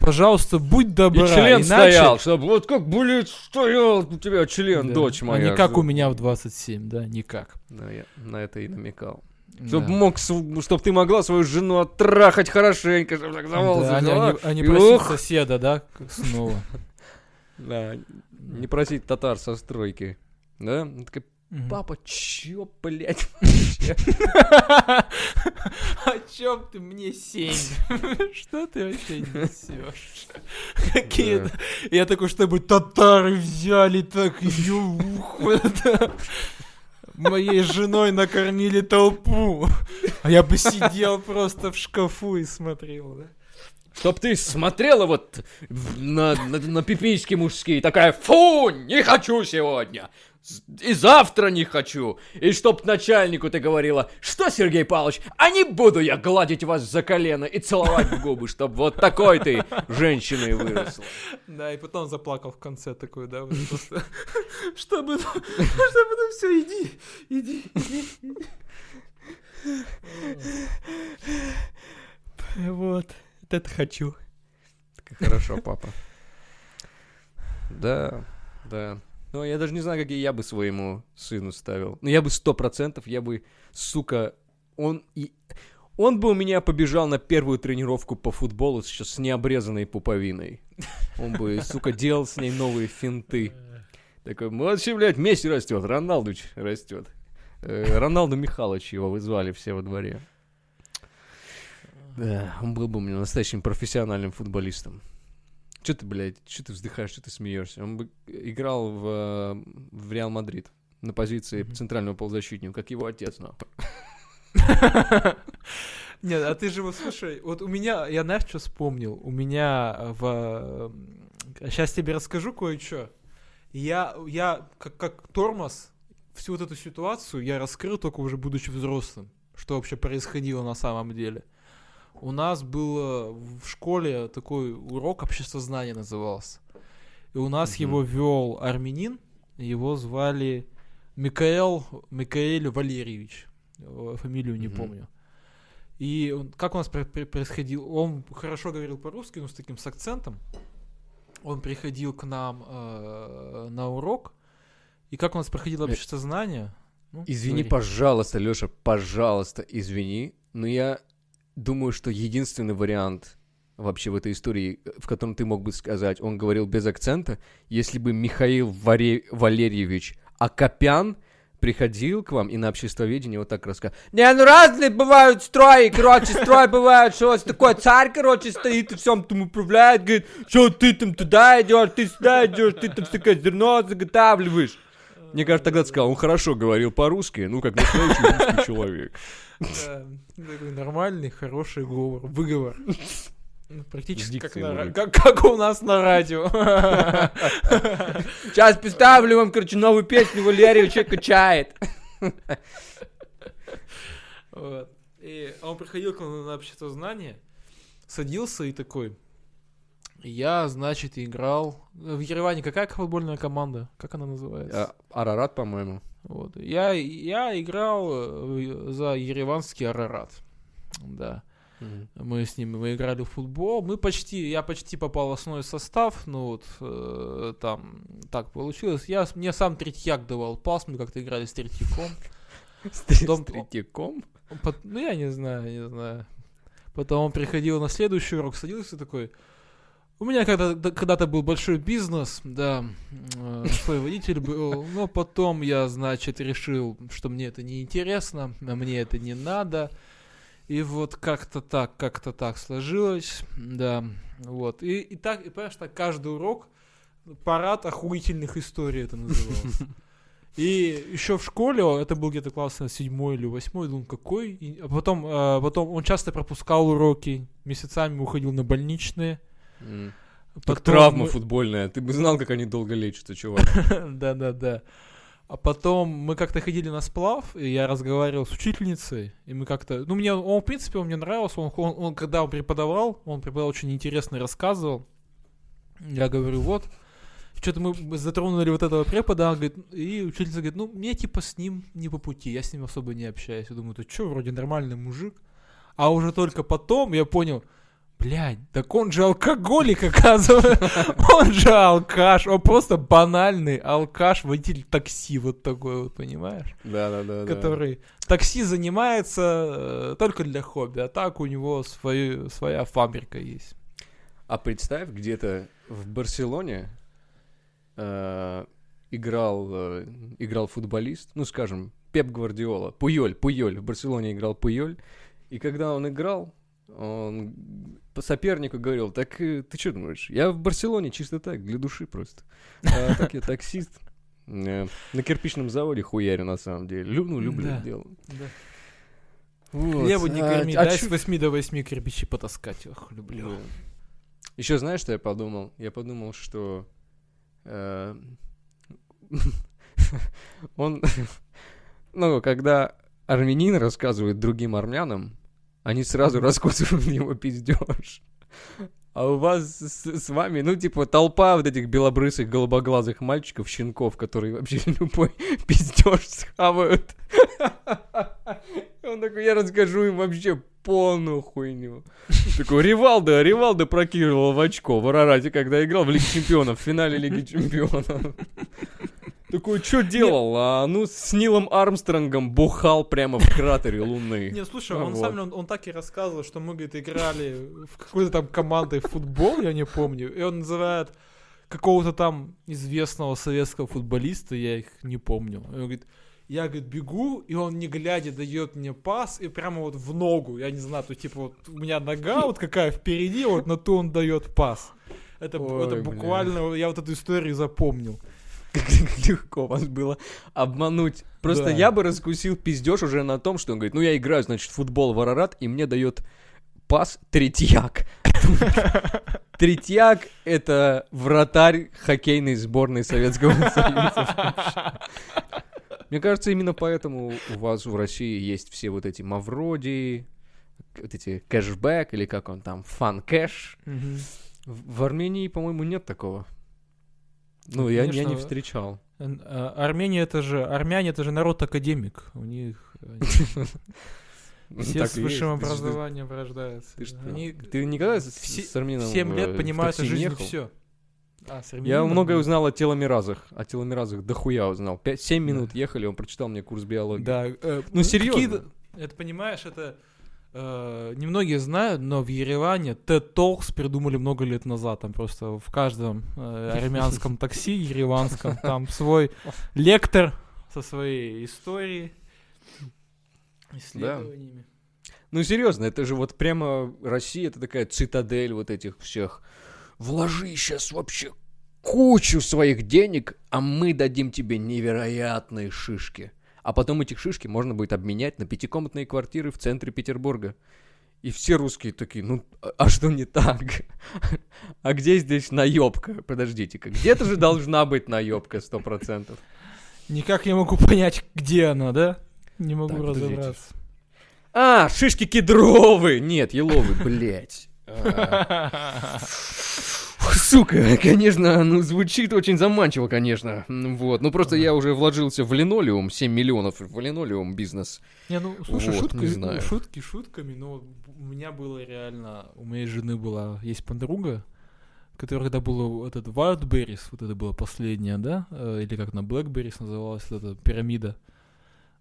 Пожалуйста, будь И добра. член иначе- стоял, чтобы вот как, блин, стоял у тебя член, Да. дочь А моя. не как у меня в 27, да, никак. Да, я на это и намекал. Да. Чтоб мог, чтобы ты могла свою жену оттрахать хорошенько, чтобы так за Да, волосы а взяла. а не- а не и просить ух! соседа, да, снова. Да, не просить татар со стройки. Да? Мгм. папа, чё, блядь? О чем ты мне семь? Что ты вообще несешь? Какие-то... Я такой, чтобы татары взяли так ее. Моей женой накормили толпу. А я бы сидел просто в шкафу и смотрел, да? Чтоб ты смотрела вот на, на, на пиписьки мужские, такая, фу, не хочу сегодня. И завтра не хочу. И чтоб начальнику ты говорила, что, Сергей Павлович, а не буду я гладить вас за колено и целовать в губы, чтоб вот такой ты женщиной выросла. Да, и потом заплакал в конце такой, да, чтобы, чтобы, ну все, иди, иди, иди. Вот, это хочу. Хорошо, папа. Да, да. Ну, я даже не знаю, какие я бы своему сыну ставил. Ну, я бы сто процентов, я бы, сука, он и... Он бы у меня побежал на первую тренировку по футболу сейчас с необрезанной пуповиной. Он бы, сука, делал с ней новые финты. Такой, вообще, блядь, Месси растет, Роналдуч растет. Э, Роналду Михайлович его вызвали все во дворе. Да, он был бы у меня настоящим профессиональным футболистом. Че ты, блядь, что ты вздыхаешь, что ты смеешься? Он бы играл в, э, в Реал Мадрид на позиции Мгм. центрального полузащитника, как его отец, но. Нет, а ты же вот слушай, вот у меня, я знаешь, что вспомнил? У меня в... Сейчас тебе расскажу кое-что. Я, я как, как тормоз всю вот эту ситуацию я раскрыл только уже будучи взрослым. Что вообще происходило на самом деле. У нас был в школе такой урок обществознания назывался. И у нас Мгм. его вел армянин, его звали Микаэл, Микаэль Валерьевич. Э, Фамилию не Мгм. помню. И он- как у нас про- про- происходил? Он хорошо говорил по-русски, но с таким с акцентом. Он приходил к нам э, на урок. И как у нас проходило Э, обществознание? Ну, Извини, говори. пожалуйста, Леша, пожалуйста, извини, но я думаю, что единственный вариант вообще в этой истории, в котором ты мог бы сказать, он говорил без акцента, если бы Михаил Варе- Валерьевич Акопян приходил к вам и на обществоведении вот так рассказывал. Не, ну разные бывают строи, короче, строй бывает, что вот такой царь, короче, стоит и всем там управляет, говорит, что ты там туда идешь, ты сюда идешь, ты там всякое зерно заготавливаешь. Мне кажется, тогда ты сказал, он хорошо говорил по-русски, ну, как настоящий русский человек. Да, такой нормальный, хороший говор, выговор. Ну, Практически как, на как, как у нас на радио. Сейчас представлю вам, короче, новую песню человек качает. Вот. И он приходил к нам на общество знания, садился и такой, я, значит, играл... В Ереване какая футбольная команда? Как она называется? А, Арарат, по-моему. Вот. Я, я играл э, за ереванский Арарат. Да. Мы с ними мы играли в футбол. Мы почти, я почти попал в основной состав, ну вот э, там так получилось. Я, мне сам Третьяк давал пас, мы как-то играли с Третьяком. С Третьяком? Ну я не знаю, не знаю. Потом он приходил на следующий урок, садился такой. У меня когда- да- когда-то был большой бизнес, да, э, свой водитель был, но потом я, значит, решил, что мне это не интересно, а мне это не надо. И вот как-то так, как-то так сложилось, да, вот. И, и так, и понимаешь, так каждый урок парад охуительных историй это назывался. И еще в школе, это был где-то класс седьмой или восьмой, думал, какой. И- а потом, а, потом он часто пропускал уроки, месяцами уходил на больничные. Как Потом травма мы- футбольная. Ты бы знал, как они долго лечатся, чувак. Да-да-да. А потом мы как-то ходили на сплав, и я разговаривал с учительницей, и мы как-то... Ну, мне он, в принципе, он мне нравился, он, он- он, когда он преподавал, он преподавал очень интересно рассказывал. Я говорю, вот, что-то мы затронули вот этого препода, он говорит, и учительница говорит, ну, мне типа с ним не по пути, я с ним особо не общаюсь. Я думаю, ты что, вроде нормальный мужик. А уже только потом я понял, блядь, так он же алкоголик, оказывается. Он же алкаш, он просто банальный алкаш, водитель такси вот такой вот, понимаешь? Да-да-да. Который такси занимается э, только для хобби, а так у него свою, своя фабрика есть. А представь, где-то в Барселоне э, играл, э, играл футболист, ну, скажем, Пеп Гвардиола, Пуйоль, Пуйоль, в Барселоне играл Пуйоль, и когда он играл, он по сопернику говорил, так э, ты что думаешь, я в Барселоне чисто так, для души просто. А так я таксист. Э, На кирпичном заводе хуярю, на самом деле. Лю- ну, люблю Да. это дело. Да. Вот. Хлебу не А- корми, а дай чё- с 8 до 8 кирпичи потаскать. Ох, люблю. Еще знаешь, что я подумал? Я подумал, что э, он, ну, когда армянин рассказывает другим армянам, они сразу раскусывают в него пиздеж. А у вас с, с вами, ну, типа, толпа вот этих белобрысых, голубоглазых мальчиков, щенков, которые вообще любой пиздеж схавают. Он такой, я расскажу им вообще полную хуйню. Такой, Ривалдо, Ривалдо прокидывал в очко в Арарате, когда играл в Лиге Чемпионов, в финале Лиги Чемпионов. Такой, что делал? А, ну, с Нилом Армстронгом бухал прямо в кратере Луны. Не, слушай, он вот. сам он, он так и рассказывал, что мы, говорит, играли в какой-то там командой футбол, я не помню, и он называет какого-то там известного советского футболиста, я их не помню. И он говорит, я, говорит, бегу, и он, не глядя, дает мне пас, и прямо вот в ногу, я не знаю, то типа вот у меня нога вот какая впереди, вот на то он дает пас. Это, б- это Ой, бля. буквально, я вот эту историю запомнил. Как легко вас было обмануть. Просто Да. я бы раскусил пиздеж уже на том, что он говорит, ну, я играю, значит, в футбол в Арарат, и мне дает пас Третьяк. Третьяк — это вратарь хоккейной сборной Советского Союза. Мне кажется, именно поэтому у вас в России есть все вот эти Мавроди, вот эти кэшбэк, или как он там, fan-cash. В в Армении, по-моему, нет такого. Ну, Ну, я, я не конечно. встречал. А, Армения это же, армяне это же народ академик. У них все с высшим образованием рождаются. Ты, никогда с, армянином в 7 э, лет в понимают о такси не жизни ехал? все. А, Я многое да. узнал о теломеразах. О теломеразах дохуя узнал. 7 минут ехали, он прочитал мне курс биологии. Да. э, Ну, серьезно. какие-то- Это, понимаешь, это... э, немногие знают, но в Ереване TED Talks придумали много лет назад. Там просто в каждом э, армянском такси ереванском там свой лектор со своей историей, исследованиями. Ну, серьезно, это же вот прямо Россия, это такая цитадель вот этих всех. Вложи сейчас вообще кучу своих денег, а мы дадим тебе невероятные шишки. А потом этих шишки можно будет обменять на пятикомнатные квартиры в центре Петербурга. И все русские такие, ну, а- что не так? А где здесь наебка? Подождите-ка, где-то же должна быть наебка сто процентов. Никак не могу понять, где она, да? Не могу Так, подождите. разобраться. А, шишки кедровые! Нет, еловые, блядь. Сука, конечно, ну звучит очень заманчиво, конечно. Вот, ну просто я уже вложился в линолеум, 7 миллионов в линолеум бизнес. Не, ну, слушай, Вот, шутка, не знаю. шутки шутками, но у меня было реально, у моей жены была, есть подруга, которая когда было этот Wildberries, вот это была последняя, да, э, или как на Blackberries называлась, вот эта пирамида.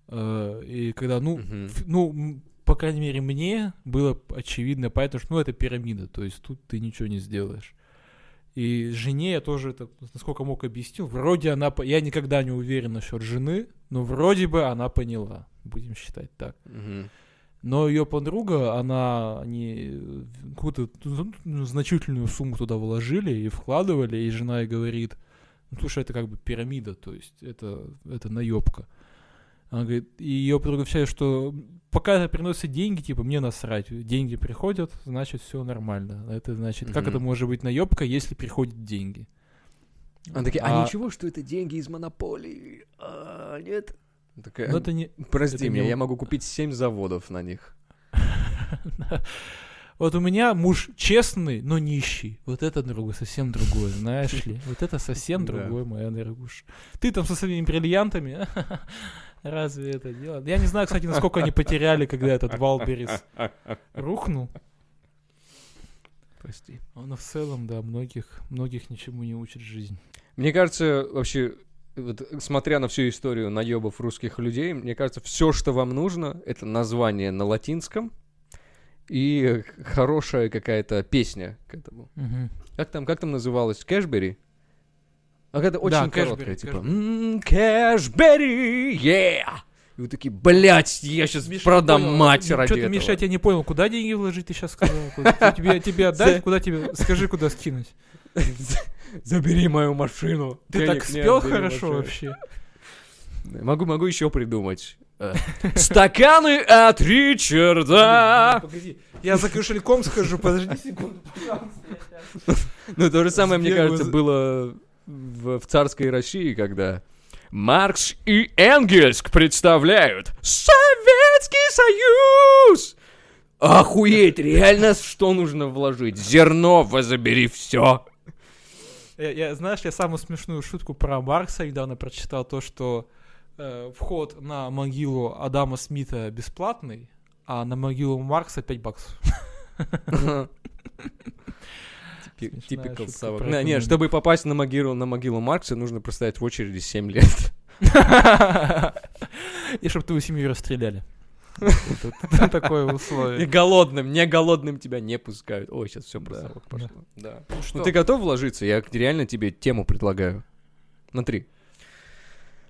Э, И когда, ну, ф- ну, крайней мере, мне было очевидно, поэтому что, ну, это пирамида, то есть тут ты ничего не сделаешь. И жене я тоже это, насколько мог, объяснил. Вроде она... Я никогда не уверен насчет жены, но вроде бы она поняла. Будем считать так. Но ее подруга, она они э, какую-то ну, значительную сумму туда вложили и вкладывали, и жена ей говорит, ну, слушай, это как бы пирамида, то есть это, это наебка. Она говорит, и ее подруга считает, что пока это приносит деньги, типа, мне насрать. Деньги приходят, значит, все нормально. Это значит, как это может быть наебка, если приходят деньги? Она такие, а, А- ничего, что это деньги из монополии? А, нет? Такая, Ну, это не... Прости это меня, не- я могу купить 7 заводов на них. Вот у меня муж честный, но нищий. Вот это другое, совсем другое, знаешь ли. Вот это совсем другое, моя дорогуша. Ты там со своими бриллиантами, разве это дело? Я не знаю, кстати, насколько они потеряли, когда этот Валберис рухнул. Прости. Но в целом, да, многих, многих ничему не учит жизнь. Мне кажется, вообще, вот, смотря на всю историю наебов русских людей, мне кажется, все, что вам нужно, это название на латинском и хорошая какая-то песня к этому. Как там, как там называлось? Кэшбери? А это очень Да, короткая, типа Кэшбери. «М, Кэшбери, yeah! И вы такие, блядь, я сейчас Миша, продам понял, мать ну, ради Чё-то, этого. Миша, я тебя не понял, куда деньги вложить, ты сейчас сказал? Тебе, тебе отдать? Куда тебе? Скажи, куда скинуть. Забери мою машину. Ты так спел хорошо вообще. Могу, могу еще придумать. Э, Стаканы от Ричарда. Погоди, я за кошельком схожу, подожди секунду, пожалуйста. Ну, то же самое, мне кажется, было в, в царской России, когда Маркс и Энгельс представляют Советский Союз! Охуеть, реально что нужно вложить? Зерно, возобери все. Я, я, знаешь, я самую смешную шутку про Маркса недавно прочитал, то, что э, вход на могилу Адама Смита бесплатный, а на могилу Маркса 5 баксов. Типикал совок. Не, не, чтобы попасть на могилу, на могилу Маркса, нужно простоять в очереди 7 лет. И чтобы твою семью расстреляли. Такое И условие. голодным, не голодным тебя не пускают. Ой, сейчас все про Да, совок да. пошло. Да. Ну Ну ты готов вложиться? Я реально тебе тему предлагаю. Смотри.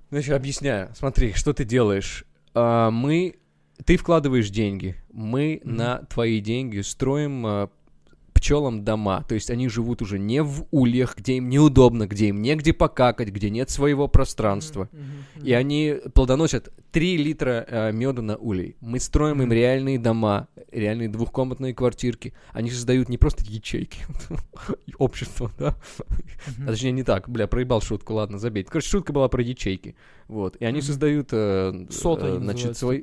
Значит, объясняю. Смотри, что ты делаешь. А, мы... Ты вкладываешь деньги. Мы Мгм. на твои деньги строим а, пчелам дома. То есть они живут уже не в ульях, где им неудобно, где им негде покакать, где нет своего пространства. Мгм, И они плодоносят 3 литра меда на улей. Мы строим им Мгм. реальные дома, реальные двухкомнатные квартирки. Они создают не просто ячейки, общество, да? А точнее, не так. Бля, проебал шутку, ладно, забейте. Короче, шутка была про ячейки. Вот. И они создают, э, Сот э, значит, свои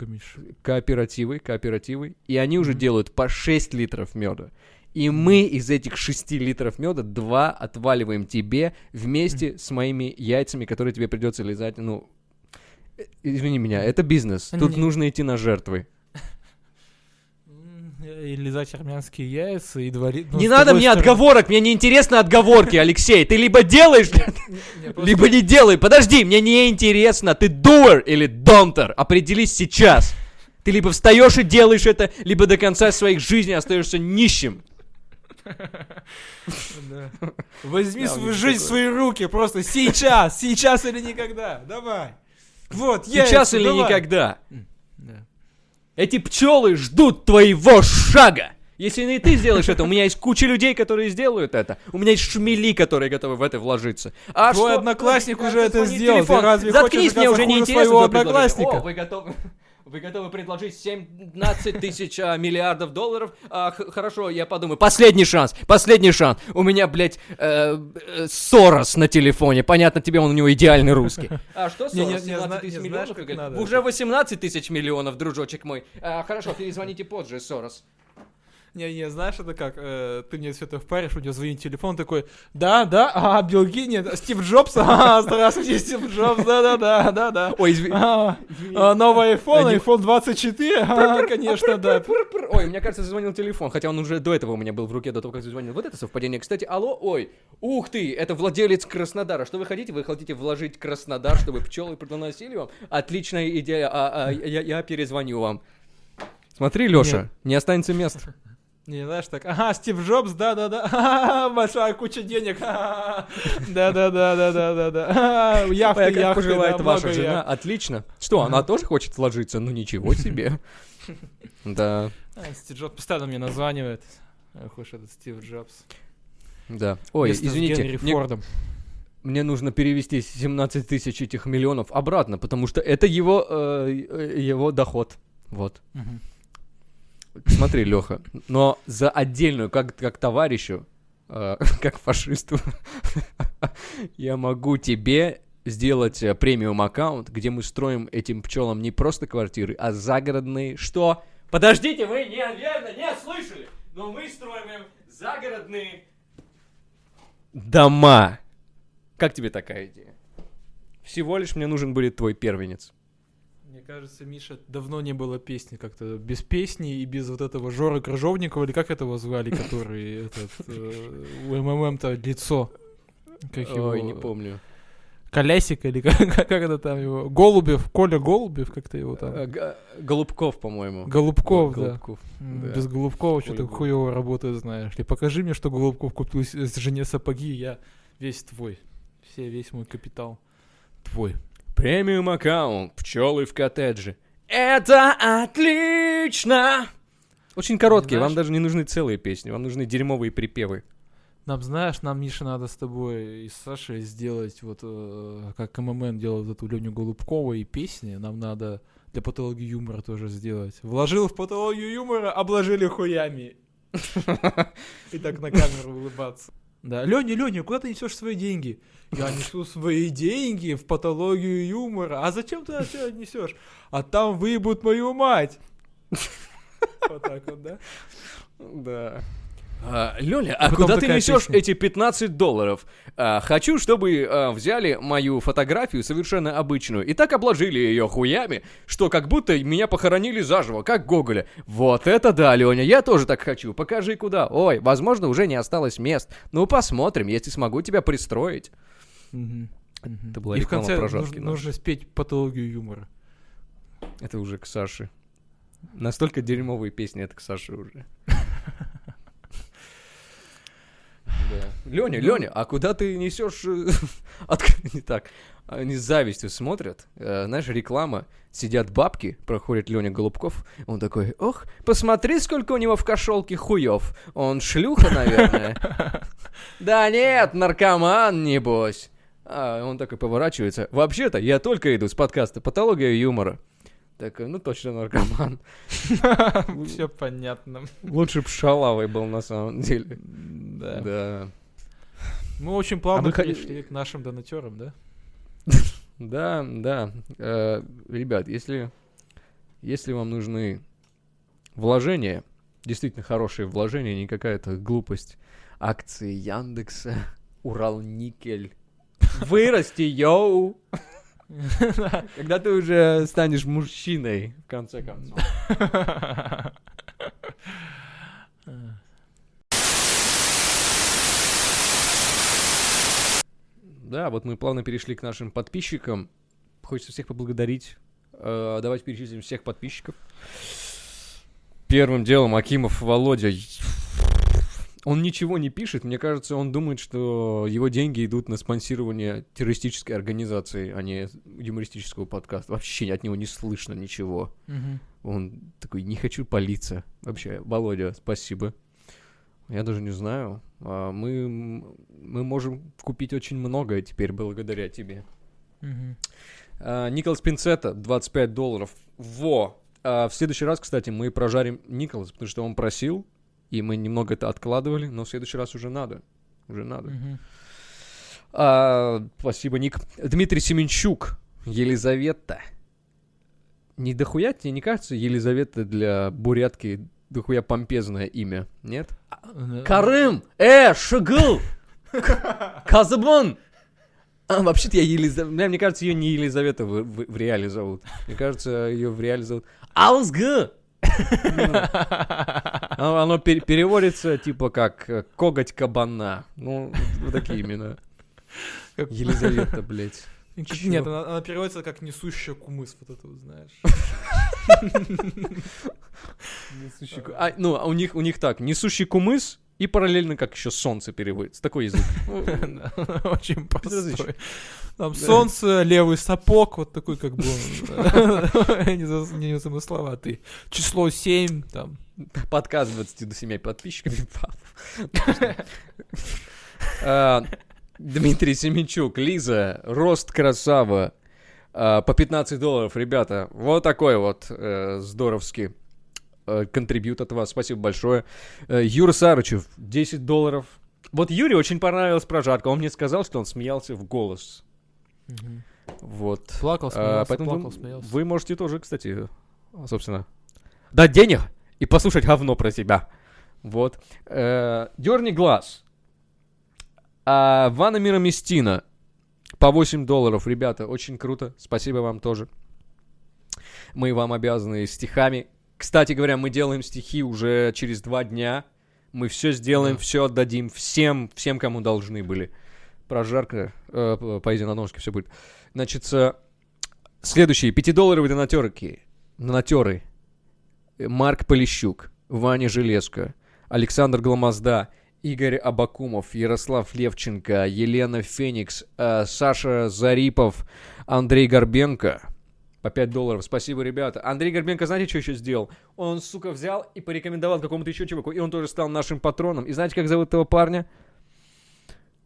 кооперативы, кооперативы. И они уже делают по 6 литров меда. И мы из этих 6 литров меда 2 отваливаем тебе вместе с моими яйцами, которые тебе придется лизать. Ну, э, извини меня, это бизнес. Не, Тут нужно идти на жертвы. И лизать армянские яйца, и дворить... ну, не надо мне стороны- отговорок, мне не интересны отговорки, Алексей. Ты либо делаешь, либо не делай. Подожди, мне не интересно, ты doer или don'ter. Определись сейчас. Ты либо встаешь и делаешь это, либо до конца своих жизней остаешься нищим. Возьми свою жизнь в свои руки, просто сейчас, сейчас или никогда. Давай. Вот, яйца, Сейчас или никогда. Да. Эти пчелы ждут твоего шага. Если не ты сделаешь это, у меня есть куча людей, которые сделают это. У меня есть шмели, которые готовы в это вложиться. А Твой что? одноклассник уже это сделал. телефон? Ты разве Заткнись, мне уже не интересно своего одноклассника? О, вы готовы? Вы готовы предложить 17 тысяч а, миллиардов долларов? А, хорошо, я подумаю. Последний шанс, последний шанс. У меня, блядь, э, э, Сорос на телефоне. Понятно, тебе он у него идеальный русский. А что не, Сорос? не 17 зна- тысяч знаешь, миллионов? Уже 18 тысяч миллионов, дружочек мой. А, хорошо, перезвоните позже, Сорос. Не-не, знаешь, это как? э, ты мне все это впаришь, у него звонит телефон такой, да, да, а, Билл нет, Стив Джобс, а, здравствуйте, Стив Джобс, да-да-да, да-да. Ой, изви- А, а, новый iPhone, iPhone 24, а, конечно, да. Ой, мне кажется, зазвонил телефон, хотя он уже до этого у меня был в руке, до того, как зазвонил. Вот это совпадение. Кстати, алло, ой, ух ты, это владелец Краснодара. Что вы хотите? Вы хотите вложить Краснодар, чтобы пчелы приносили вам? Отличная идея, а, а, я, я перезвоню вам. Смотри, Нет. не останется мест. Не, знаешь, так, ага, Стив Джобс, да-да-да, большая куча денег, ага, да-да-да-да-да-да, ага, яхты, а как поживает да, ваша жена? Отлично. Что, она тоже хочет вложиться? Ну ничего себе. Да, А, Стив Джобс постоянно мне названивает. Ох уж этот Стив Джобс. да. Ой, извините, Фордом. Мне нужно перевести 17 тысяч этих миллионов обратно, потому что это его, э, его доход. Вот. Мгм. Смотри, Леха, но за отдельную, как, как товарищу, э, как фашисту, я могу тебе сделать э, премиум аккаунт, где мы строим этим пчелам не просто квартиры, а загородные. Что? Подождите, вы неверно не слышали, но мы строим им загородные дома. Как тебе такая идея? Всего лишь мне нужен будет твой первенец. Кажется, Миша, давно не было песни как-то без песни и без вот этого Жоры Крыжовникова, или как этого звали, который этот э, у МММ-то лицо. Как его? Ой, не помню. Колясик или как, как это там его? Голубев, Коля Голубев, как-то его там. Э, Голубков, по-моему. Голубков, да. Голубков. Да. Без Голубкова что-то хуево работает, знаешь ли. Покажи мне, что Голубков купил жене сапоги, я весь твой. Все, весь мой капитал твой. Премиум аккаунт, пчелы в коттедже. Это отлично! Очень короткие, вам даже не нужны целые песни, вам нужны дерьмовые припевы. Нам, знаешь, нам, Миша, надо с тобой и с Сашей сделать вот, э, как ММН делал вот эту Леню Голубкова и песни, нам надо для патологии юмора тоже сделать. Вложил в патологию юмора, обложили хуями. И так на камеру улыбаться. Да, Леня, Леня, куда ты несешь свои деньги? Я несу свои деньги в патологию юмора. А зачем ты это несешь? А там выебут мою мать. Вот так вот, да? Да. А, Лёля, а куда ты несешь песня. эти 15 долларов? А, хочу, чтобы а, взяли мою фотографию совершенно обычную и так обложили ее хуями, что как будто меня похоронили заживо, как Гоголя. Вот это да, Лёня, я тоже так хочу. Покажи куда. Ой, возможно, уже не осталось мест. Ну, посмотрим, если смогу тебя пристроить. Мгм. Это была И в конце прожарки нужно, нужно спеть патологию юмора. Это уже к Саше. Настолько дерьмовые песни, это к Саше уже. Да. Леня, Ну. Леня, а куда ты несешь? э, от- Не так. Они с завистью смотрят. Э, Знаешь, реклама. Сидят бабки, проходит Леня Голубков. Он такой, ох, посмотри, сколько у него в кошелке хуев. Он шлюха, наверное. Да нет, наркоман, небось. А он такой поворачивается. Вообще-то, я только иду с подкаста «Патология юмора». Так, ну точно наркоман. Все понятно. Лучше б шалавый был на самом деле. Да. Да. Мы очень плавно А перешли к нашим донатерам, да? Да, да. Э, ребят, если, если вам нужны вложения, действительно хорошие вложения, не какая-то глупость, акции Яндекса, Уралникель, вырасти, йоу! Когда ты уже станешь мужчиной, в конце концов. Да, вот мы плавно перешли к нашим подписчикам. Хочется всех поблагодарить. Э, давайте перечислим всех подписчиков. Первым делом Акимов Володя. Он ничего не пишет. Мне кажется, он думает, что его деньги идут на спонсирование террористической организации, а не юмористического подкаста. Вообще от него не слышно ничего. Мгм. Он такой, не хочу палиться. Вообще, Володя, спасибо. Я даже не знаю. А, Мы, мы можем купить очень многое теперь благодаря тебе. А, Николас Пинцета, 25 долларов. Во! А, в следующий раз, кстати, мы прожарим Николас, потому что он просил, и мы немного это откладывали, но в следующий раз уже надо. Уже надо. Мгм. А, спасибо, Ник. Дмитрий Семенчук, Елизавета. Не дохуя тебе не кажется Елизавета для бурятки дохуя помпезное имя, нет? Э, Карым! Э, Шагыл! Казабон! А, вообще-то я Елизавета... Мне кажется, ее не Елизавета в, в- в реале зовут. Мне кажется, ее в реале зовут Аузга! Оно, оно пер- переводится типа как э, коготь кабана. Ну, вот такие имена. Как- Елизавета, блядь. Чё? Нет, она, она переводится как несущая кумыс, вот это вот знаешь. А, ну, а у них, у них так, несущий кумыс и параллельно как еще солнце переводится. Такой язык. Очень простой. Там солнце, левый сапог, вот такой как бы он, не за- не замысловатый. Число 7, там. Подкаст 27 подписчиками. А, Дмитрий Семенчук, Лиза, Рост Красава. а, По 15 долларов, ребята. Вот такой вот э, здоровский контрибьют от вас. Спасибо большое. Э, Юра Сарычев, 10 долларов. Вот Юре очень понравилась прожарка. Он мне сказал, что он смеялся в голос. Вот. Плакал, А, смеялся, поэтому плакал, вы, смеялся. вы можете тоже, кстати, собственно, дать денег и послушать говно про себя. Вот. Э, Дерни глаз. А, Ванна Мироместина. По 8 долларов, ребята, очень круто. Спасибо вам тоже. Мы вам обязаны стихами. Кстати говоря, мы делаем стихи уже через два дня. Мы все сделаем, Да. все отдадим всем, всем, кому должны были. Прожарка, э, поэзия на ножке, все будет. Значит, э, следующие. Пятидолларовые донатерки. Донатеры. Марк Полищук, Ваня Железко, Александр Гламозда, Игорь Абакумов, Ярослав Левченко, Елена Феникс, э, Саша Зарипов, Андрей Горбенко. По 5 долларов. Спасибо, ребята. Андрей Горбенко, знаете, что еще сделал? Он, сука, взял и порекомендовал какому-то еще чуваку, и он тоже стал нашим патроном. И знаете, как зовут этого парня?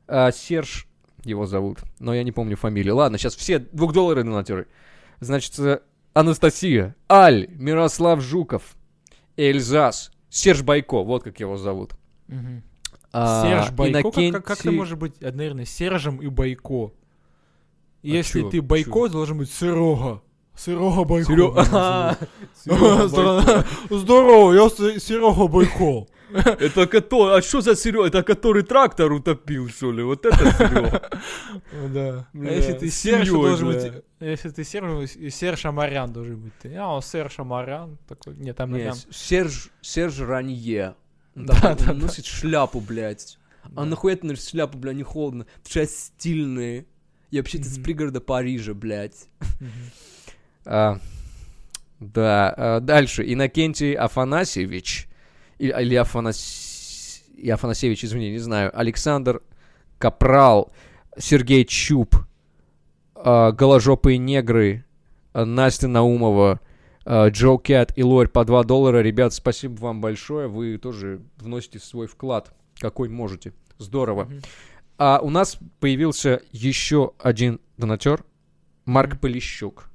А, Серж его зовут, но я не помню фамилию. Ладно, сейчас все двухдолларовые донатеры. Значит, э, Анастасия, Аль, Мирослав Жуков, Эльзас, Серж Байко, вот как его зовут. Мгм. А, Серж Байко? Как- Как, как это Иннокентий- может быть, а, наверное, Сержем и Байко? А Если чё? ты Байко, должен быть Серега. Серега А. Серёга Здорово, я Серега Байко. Это который, а что за Серега? Это который трактор утопил, что ли? Вот это Серега. Да. А если ты Серж, должен быть... Если ты Серж, Серж Амарян должен быть. ты. А, он Серж Амарян. Такой, нет, там... Не, Серж, Серж Ранье. Да, да, носит шляпу, блядь. А нахуя ты носишь шляпу, бля, не холодно? Что я стильный. Я вообще-то с пригорода Парижа, блядь. А, да, а, дальше. Иннокентий Афанасьевич. Или, Афанас... и Афанасьевич, извини, не знаю. Александр Капрал. Сергей Чуб. а, Голожопые негры. а, Настя Наумова. а, Джо Кэт и Лорь по 2 доллара. Ребят, спасибо вам большое. Вы тоже вносите свой вклад, какой можете. Здорово. Мгм. А у нас появился еще один донатер, Марк. Полищук.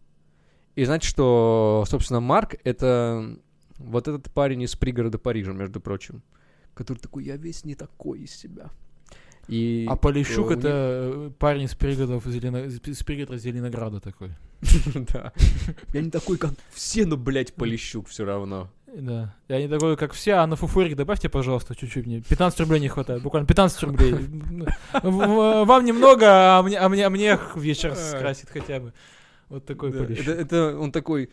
И знаете, что, собственно, Марк — это вот этот парень из пригорода Парижа, между прочим, который такой, я весь не такой из себя. И А Полищук э, это э, парень из пригородов Зелено... из пригорода Зеленограда такой. Да. Я не такой, как все, но, блядь, Полищук все равно. Да. Я не такой, как все, а на фуфурик добавьте, пожалуйста, чуть-чуть мне. 15 рублей не хватает, буквально 15 рублей. Вам немного, а мне, а мне, а мне вечер скрасит хотя бы. Вот такой Да, Полищук. это, это он такой,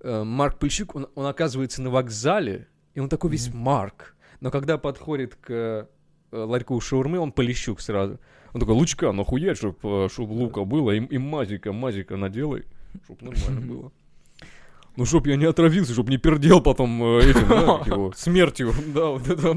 э, Марк Полищук, он, он оказывается на вокзале, и он такой весь Мгм. Марк. Но когда подходит к э, ларьку шаурмы, он Полищук сразу. Он такой, лучка, нахуя, чтоб, э, чтоб лука было, и, и мазика, мазика наделай, чтоб нормально было. Ну, чтоб я не отравился, чтоб не пердел потом э, этим, да, его, смертью. Да, вот это.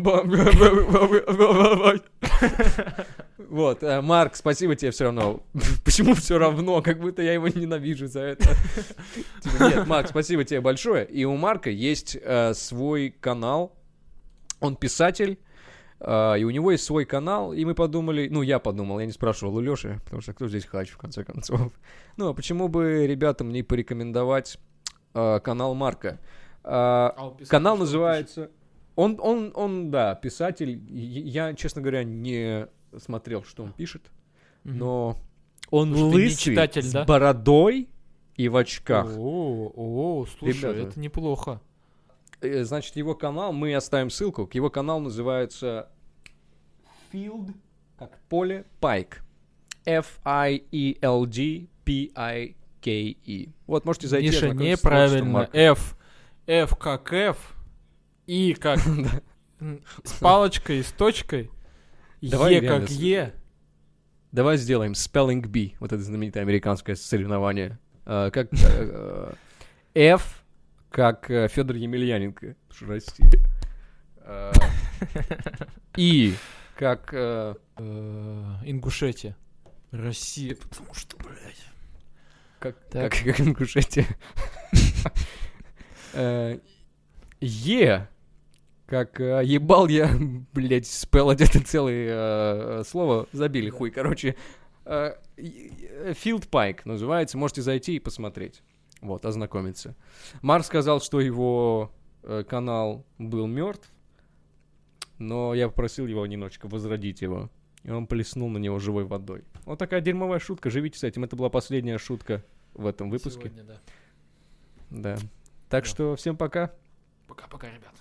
Вот, Марк, спасибо тебе все равно. Почему все равно? Как будто я его ненавижу за это. Типа, Нет, Марк, спасибо тебе большое. И у Марка есть э, свой канал. Он писатель. э, и у него есть свой канал, и мы подумали, ну, я подумал, я не спрашивал у Лёши, потому что кто здесь хач, в конце концов. Ну, а почему бы ребятам не порекомендовать э, канал Марка? Э, канал называется... Он, он, он, да, писатель. Я, честно говоря, не смотрел, что он пишет, но он не лысый, читатель, с да? бородой и в очках. О, о, слушай, Ребята. это неплохо. Э, Значит, его канал, мы оставим ссылку. Его канал называется Field, как поле, Pike. F-I-E-L-D P-I-K-E. Вот, можете зайти. Миша, неправильно. F. F как F. И как с палочкой, с точкой. Е как Е. Давай сделаем Spelling Bee, вот это знаменитое американское соревнование. Э, как э, э, F, как Федор Емельяненко, Россия. Э, И, как... э, Э, Ингушетия. Россия, потому что, блядь. Как, Так. как, как Ингушетия. Э, Е, как э, ебал я, блядь, спел где-то целое э, слово, забили хуй, короче. Field Pike называется, можете зайти и посмотреть. Вот, ознакомиться. Марк сказал, что его канал был мертв, но я попросил его немножечко возродить его. И он плеснул на него живой водой. Вот такая дерьмовая шутка, живите с этим. Это была последняя шутка в этом выпуске. Сегодня, да. Да. Так Да. что всем пока. Пока-пока, ребят.